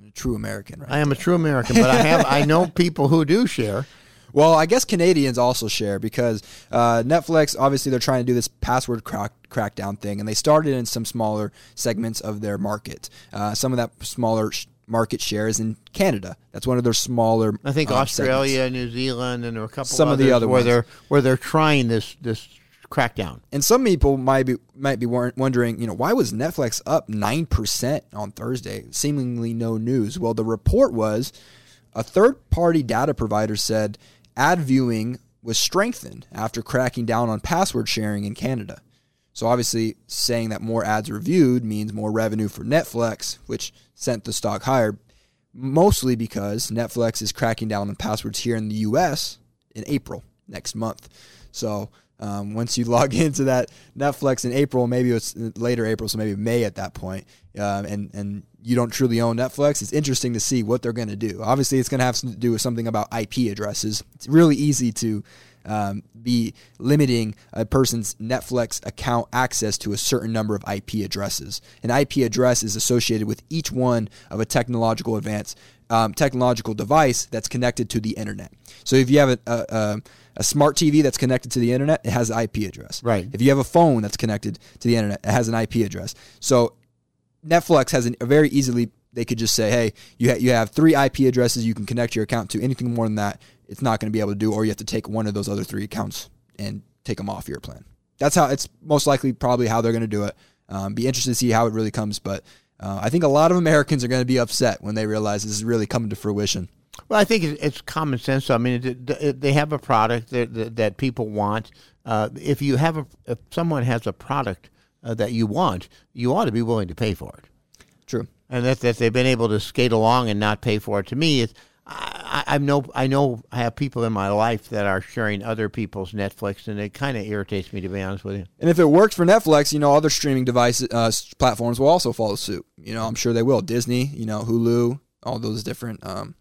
a true American, right? I am a true American, but I have I know people who do share. Well, I guess Canadians also share because uh, Netflix, obviously, they're trying to do this password crack, crackdown thing, and they started in some smaller segments of their market. Uh, some of that smaller sh- market shares in Canada. That's one of their smaller. I think um, Australia, New Zealand, and there are a couple Some of the other where ones. they're where they're trying this this crackdown. And some people might be might be wondering, you know, why was Netflix up nine percent on Thursday? Seemingly no news. Well, the report was a third party data provider said ad viewing was strengthened after cracking down on password sharing in Canada. So obviously, saying that more ads were viewed means more revenue for Netflix, which sent the stock higher. Mostly because Netflix is cracking down on passwords here in the U.S. in April next month. So um, once you log into that Netflix in April, maybe it's later April, so maybe May at that point, um, and and you don't truly own Netflix, it's interesting to see what they're going to do. Obviously, it's going to have to do with something about IP addresses. It's really easy to um, be limiting a person's Netflix account access to a certain number of IP addresses. An IP address is associated with each one of a technological advance, um, technological device that's connected to the internet. So if you have a, a, a, a smart TV that's connected to the internet, it has an IP address. Right. If you have a phone that's connected to the internet, it has an IP address. So Netflix has an, a very easily they could just say, hey, you ha- you have three IP addresses you can connect your account to. Anything more than that, it's not going to be able to do, or you have to take one of those other three accounts and take them off your plan. That's how it's most likely probably how they're going to do it. Um, be interested to see how it really comes, but uh, I think a lot of Americans are going to be upset when they realize this is really coming to fruition. Well, I think it's, it's common sense. I mean, it, it, they have a product that, that, that people want. Uh, if you have a, if someone has a product uh, that you want, you ought to be willing to pay for it. True. And that, that they've been able to skate along and not pay for it. To me, it's, I, I, I know I know I have people in my life that are sharing other people's Netflix, and it kind of irritates me to be honest with you. And if it works for Netflix, you know, other streaming devices, uh, platforms will also follow suit. You know, I'm sure they will. Disney, you know, Hulu, all those different um,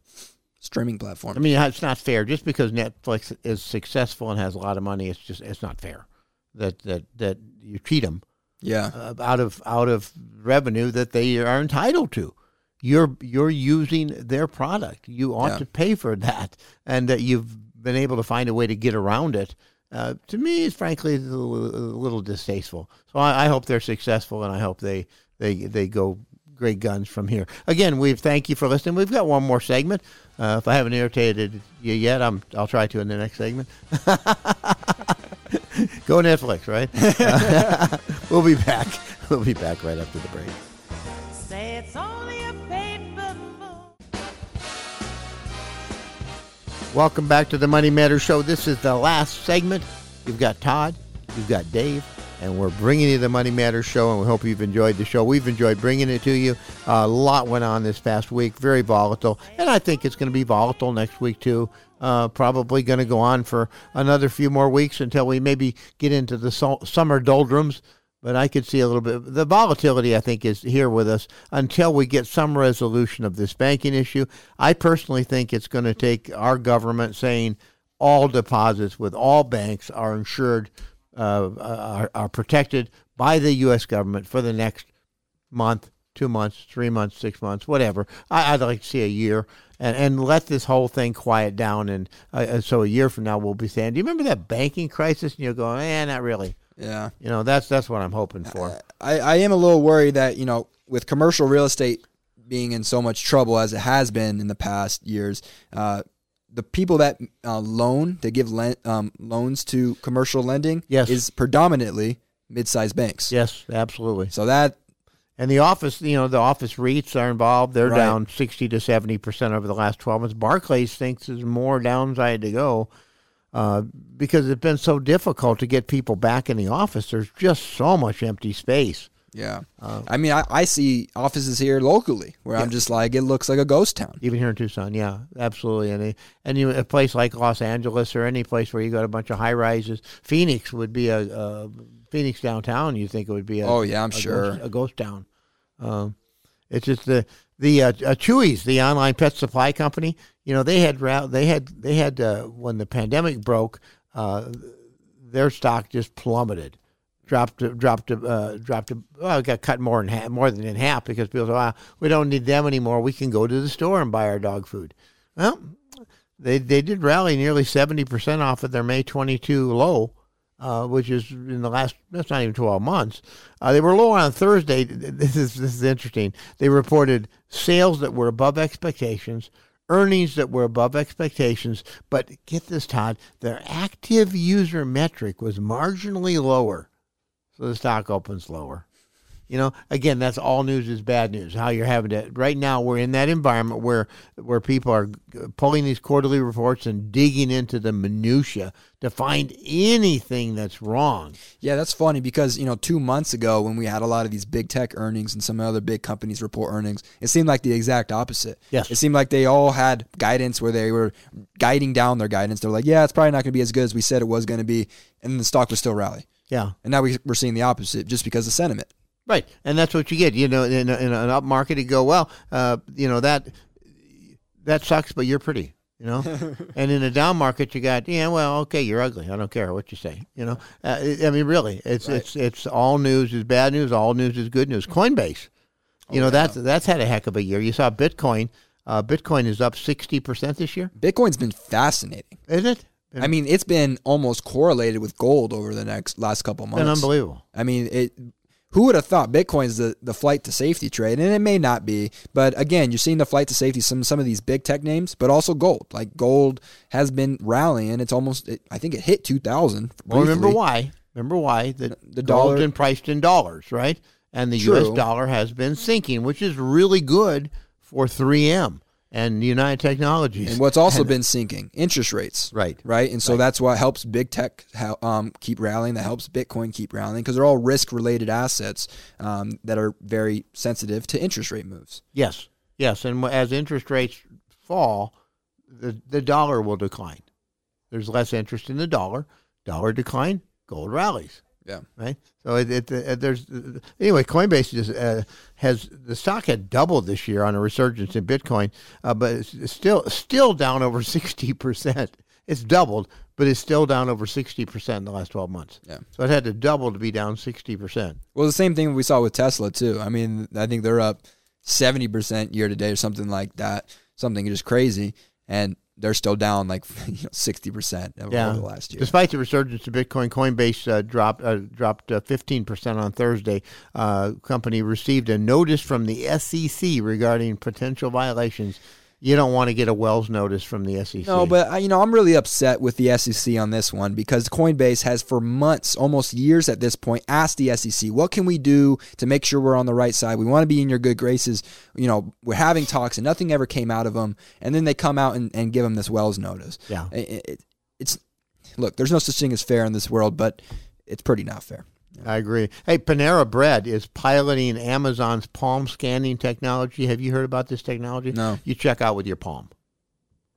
streaming platforms. I mean, it's not fair. Just because Netflix is successful and has a lot of money, it's just it's not fair that that that you treat them yeah. uh, out of out of revenue that they are entitled to. You're you're using their product. You ought Yeah. to pay for that, and that you've been able to find a way to get around it. Uh, to me, it's frankly a little, distasteful. So I, I hope they're successful, and I hope they they they go great guns from here. Again, we thank you for listening. We've got one more segment. Uh, if I haven't irritated you yet, I'm I'll try to in the next segment. Go Netflix, right? we'll be back. We'll be back right after the break. Welcome back to the Money Matters Show. This is the last segment. You've got Todd, you've got Dave, and we're bringing you the Money Matters Show, and we hope you've enjoyed the show. We've enjoyed bringing it to you. a lot went on this past week, very volatile, and I think it's going to be volatile next week too. Uh, probably going to go on for another few more weeks until we maybe get into the summer doldrums. But I could see a little bit. The volatility, I think, is here with us until we get some resolution of this banking issue. I personally think it's going to take our government saying all deposits with all banks are insured, uh, are, are protected by the U.S. government for the next month, two months, three months, six months, whatever. I, I'd like to see a year and, and let this whole thing quiet down. And uh, uh, so a year from now, we'll be saying, Do you remember that banking crisis? And you're going, Eh, not really. Yeah. You know, that's that's what I'm hoping for. I, I am a little worried that, you know, with commercial real estate being in so much trouble as it has been in the past years, uh, the people that uh, loan, they give len- um, loans to commercial lending Yes. is predominantly mid-sized banks. Yes, absolutely. So that, And the office, you know, the office REITs are involved. They're Right. down 60 to 70 percent over the last 12 months. Barclays thinks there's more downside to go uh, because it's been so difficult to get people back in the office. There's just so much empty space. yeah. I mean, I, I see offices here locally where I'm just like, it looks like a ghost town. Even here in Tucson, yeah, absolutely. And and you, a place like Los Angeles or any place where you got a bunch of high rises, Phoenix would be a, a Phoenix downtown. You think it would be? A, Oh, yeah, I'm a sure. ghost, a ghost town. Um, it's just the the uh, uh, Chewy's, the online pet supply company. You know, they had they had they had uh, when the pandemic broke, uh, their stock just plummeted. Dropped, dropped, uh, dropped. Well, it got cut more in half, more than in half because people said, "Wow, we don't need them anymore. We can go to the store and buy our dog food." Well, they they did rally nearly seventy percent off of their May twenty two low, uh, which is in the last that's not even twelve months. Uh, they were low on Thursday. This is this is interesting. They reported sales that were above expectations, earnings that were above expectations, but get this, Todd, their active user metric was marginally lower, so the stock opens lower. You know, again, that's all news is bad news. How you're having to right now, we're in that environment where where people are pulling these quarterly reports and digging into the minutia to find anything that's wrong. Yeah, that's funny because, you know, two months ago when we had a lot of these big tech earnings and some other big companies report earnings, it seemed like the exact opposite. Yes. It seemed like they all had guidance where they were guiding down their guidance. They're like, yeah, it's probably not going to be as good as we said it was going to be. And the stock was still rally. Yeah, And now we, we're seeing the opposite just because of sentiment. Right, and that's what you get. You know, in, a, in an up market, you go, well, uh, you know that that sucks, but you're pretty. You know, and in a down market, you got, yeah, well, okay, you're ugly. I don't care what you say. You know, uh, I mean, really, it's it's it's all news is bad news. All news is good news. Coinbase, you know, that's that's had a heck of a year. You saw Bitcoin. Uh, Bitcoin is up sixty percent this year. Bitcoin's been fascinating. isn't it? I mean, it's been almost correlated with gold over the next last couple months. been unbelievable. I mean, it. Who would have thought Bitcoin's the, the flight to safety trade? And it may not be, but again, you're seeing the flight to safety some some of these big tech names, but also gold. Like gold has been rallying. It's almost, it, I think it hit two thousand. Well, remember why? Remember why the, The dollar- been priced in dollars, right? And the True. U.S. dollar has been sinking, which is really good for 3M. And United Technologies. And what's also been sinking interest rates. Right. Right. And so that's what helps big tech um, keep rallying. That helps Bitcoin keep rallying because they're all risk related assets um, that are very sensitive to interest rate moves. Yes, yes, and as interest rates fall, the the dollar will decline. There's less interest in the dollar. Dollar decline, gold rallies. Yeah. Right. So it, it, uh there's anyway. Coinbase just uh, has the stock had doubled this year on a resurgence in Bitcoin, uh, but it's it's still still down over sixty percent. It's doubled, but it's still down over sixty percent in the last twelve months. Yeah. So it had to double to be down sixty percent. Well, the same thing we saw with Tesla too. I mean, I think they're up seventy percent year to date or something like that. Something just crazy, and they're still down like sixty percent over Yeah. the last year. Despite the resurgence of Bitcoin, Coinbase uh, dropped uh, dropped fifteen percent on Thursday. Uh, company received a notice from the SEC regarding potential violations. You don't want to get a Wells notice from the SEC. No, but uh, you know I'm really upset with the SEC on this one because Coinbase has for months, almost years at this point, asked the SEC, "What can we do to make sure we're on the right side? We want to be in your good graces." You know, we're having talks and nothing ever came out of them, and then they come out and, and give them this Wells notice. Yeah. It- it- it's look, there's no such thing as fair in this world, but it's pretty not fair. I agree. Hey, Panera Bread is piloting Amazon's palm scanning technology. Have you heard about this technology? No. You check out with your palm.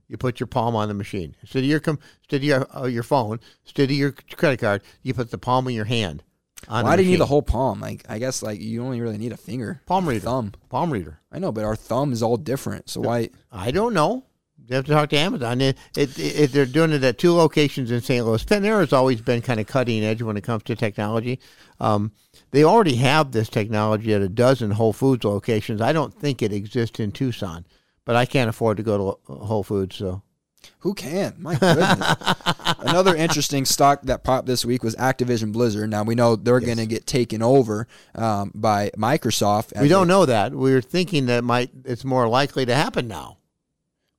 You put your palm on the machine instead of your com- instead of your uh, your phone, instead of your credit card. You put the palm of your hand. On Why do you need the whole palm? Like I guess like you only really need a finger, palm reader? thumb. Palm reader. I know, but our thumb is all different. So why? I don't know. You have to talk to Amazon. It, it, it, they're doing it at two locations in St. Louis. Panera has always been kind of cutting edge when it comes to technology. Um, they already have this technology at a dozen Whole Foods locations. I don't think it exists in Tucson, but I can't afford to go to Whole Foods. So Who can? My goodness. Another interesting stock that popped this week was Activision Blizzard. Now we know they're going to get taken over um, by Microsoft. we don't they- know that. We're thinking that might it's more likely to happen now.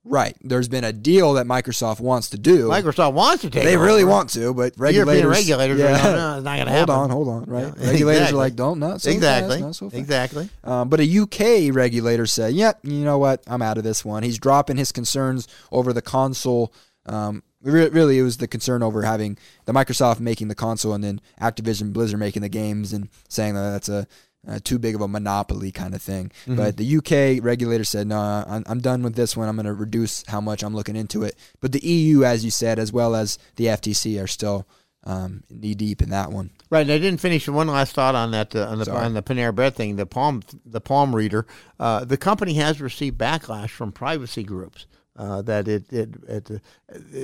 Right. There's been a deal that Microsoft wants to do. Microsoft wants to take. they it really want to, but The European regulators, regulators are going, no, it's not going to happen. hold on, hold on. Right. Yeah, regulators exactly. are like, don't not so exactly. fast, not so fast. exactly. Um, but a UK regulator said, "Yep, you know what? I'm out of this one." He's dropping his concerns over the console. Um, really, it was the concern over having the Microsoft making the console and then Activision Blizzard making the games and saying that that's a, uh too big of a monopoly kind of thing. But the UK regulator said, "No, I'm, I'm done with this one. I'm going to reduce how much I'm looking into it." But the EU, as you said, as well as the FTC, are still um, knee deep in that one. Right, and I didn't finish one last thought on that uh, on the Sorry. on the Panera Bread thing. The Palm the Palm Reader, uh, the company has received backlash from privacy groups uh, that it it, it uh,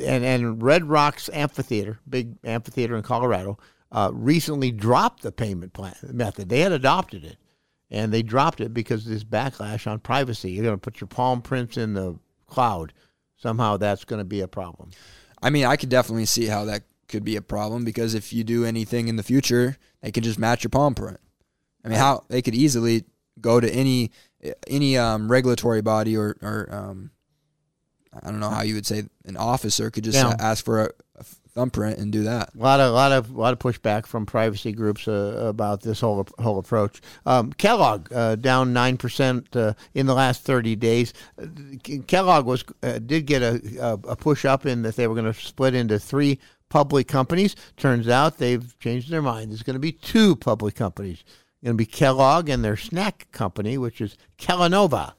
and and Red Rocks Amphitheater, big amphitheater in Colorado, uh, recently dropped the payment plan method. They had adopted it, and they dropped it because of this backlash on privacy. You're going to put your palm prints in the cloud. Somehow that's going to be a problem. I mean, I could definitely see how that could be a problem because if you do anything in the future, they can just match your palm print. I mean, how they could easily go to any any um, regulatory body or or um, I don't know how you would say an officer could just ask for a thumbprint and do that. A lot of, lot of, lot of pushback from privacy groups uh, about this whole whole approach. Um, Kellogg uh, down nine percent uh, in the last thirty days. Kellogg was uh, did get a, a, push up in that they were going to split into three public companies. Turns out they've changed their mind. There's going to be two public companies. Going to be Kellogg and their snack company, which is Kellanova.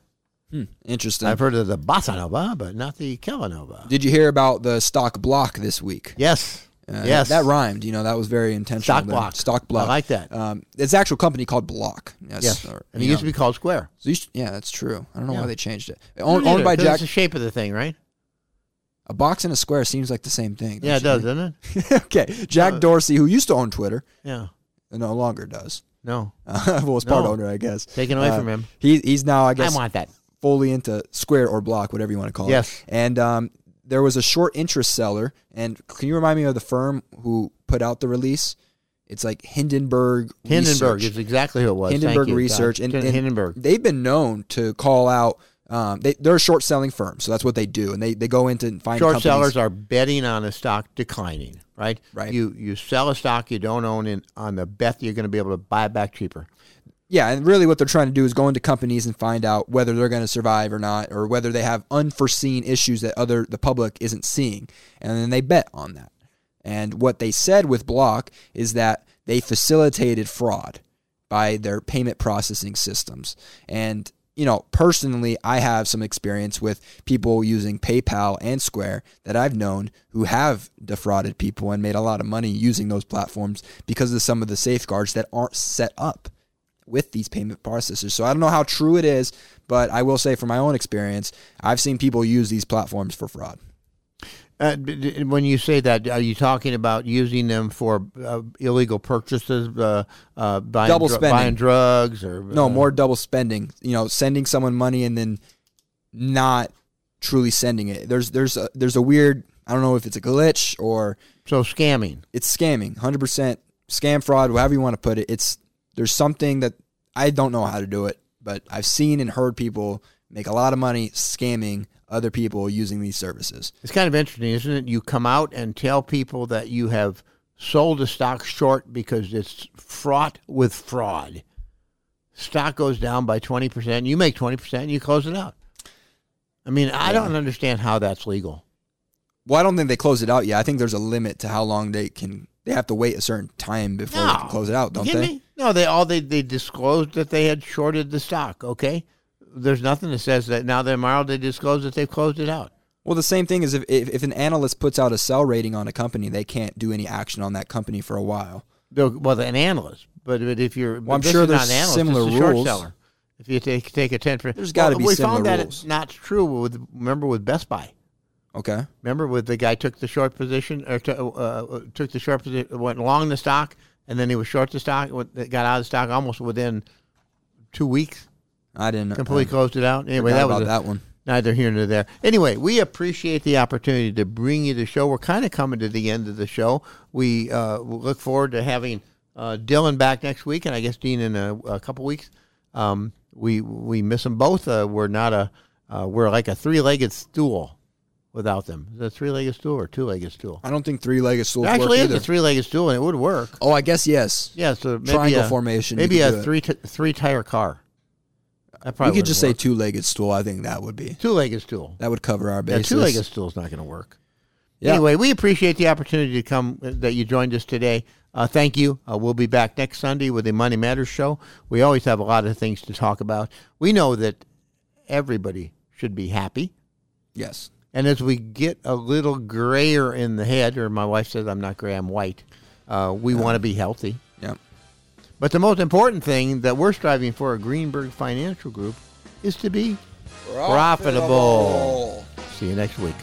Hmm, interesting. I've heard of the Bossa Nova, but not the Kellanova. Did you hear about the stock block this week? Yes, Uh, yes, that rhymed. You know, that was very intentional. Stock. Block. Stock block. I like that. Um, it's an actual company called Block. Yes. Yes, or, and it you used to be called Square. So yeah, that's true. I don't know Yeah. why they changed it. Owned, owned by Jack. It's the shape of the thing, right? A box and a square seems like the same thing. Yeah, it does, doesn't it? okay, Jack Uh, Dorsey, who used to own Twitter, Yeah. no longer does. No. Uh, well, was part owner, I guess. Taken away Uh, from him. He he's now, I guess. I want that. Fully into Square or Block, whatever you want to call Yes. it. And um, there was a short interest seller, and can you remind me of the firm who put out the release? It's like Hindenburg. Hindenburg Research. is exactly who it was. Hindenburg you, Research, and, and Hindenburg. they've been known to call out. Um, they, they're a short selling firm, so that's what they do, and they, they go into and find Short companies. sellers are betting on a stock declining, right? Right. You you sell a stock you don't own in on the bet that you're going to be able to buy it back cheaper. Yeah, and really what they're trying to do is go into companies and find out whether they're going to survive or not, or whether they have unforeseen issues that other the public isn't seeing, and then they bet on that. And what they said with Block is that they facilitated fraud by their payment processing systems. And you know, personally, I have some experience with people using PayPal and Square that I've known who have defrauded people and made a lot of money using those platforms because of some of the safeguards that aren't set up with these payment processors. So I don't know how true it is, but I will say from my own experience, I've seen people use these platforms for fraud. Uh, when you say that, are you talking about using them for uh, illegal purchases, uh, uh, buying, Double spending. buying drugs, or No, uh, more double spending. You know, sending someone money and then not truly sending it. There's there's a, there's a weird I don't know if it's a glitch or So scamming. it's scamming. 100% scam fraud, however you want to put it. It's there's something that I don't know how to do it, but I've seen and heard people make a lot of money scamming other people using these services. It's kind of interesting, isn't it? You come out and tell people that you have sold a stock short because it's fraught with fraud. Stock goes down by 20%, you make 20%, and you close it out. I mean, I don't understand how that's legal. Well, I don't think they close it out yet. I think there's a limit to how long they can. They have to wait a certain time before they can close it out, don't they? me? No, they all they, they disclosed that they had shorted the stock, okay? There's nothing that says that now tomorrow they disclose that they've closed it out. Well, the same thing is if, if if an analyst puts out a sell rating on a company, they can't do any action on that company for a while. Well, an analyst, but, but if you're, Well, I'm sure there's an analyst, similar a short rules. seller. If you take take a ten percent, There's gotta be we similar found that rules. it's not true with remember with Best Buy. Okay. Remember with the guy took the short position or t- uh, took the short position, went long the stock, and then he was short the stock, got out of the stock almost within two weeks. I didn't Completely I closed it out. Anyway, that was about a- that one. neither here nor there. Anyway, we appreciate the opportunity to bring you the show. We're kind of coming to the end of the show. We uh, look forward to having uh, Dylan back next week, and I guess Dean in a, a couple weeks. Um, we we miss them both. Uh, we're not a uh, we're like a three legged stool without them. Is it a three legged stool or two legged stool? I don't think three legged stool actually work is a three legged stool, and it would work. oh, I guess yes. Yeah, so maybe Triangle a, formation, Maybe a three t- three tire car. That We probably could just say two legged stool. I think that would be two legged stool. that would cover our Yeah, two legged stool is not going to work. Yeah. Anyway, we appreciate the opportunity to come uh, that you joined us today. Uh, thank you. Uh, we'll be back next Sunday with the Money Matters show. We always have a lot of things to talk about. We know that everybody should be happy. Yes. And as we get a little grayer in the head, or my wife says I'm not gray, I'm white, uh, we yeah. want to be healthy. Yep. Yeah. But the most important thing that we're striving for at Greenberg Financial Group is to be profitable. profitable. See you next week.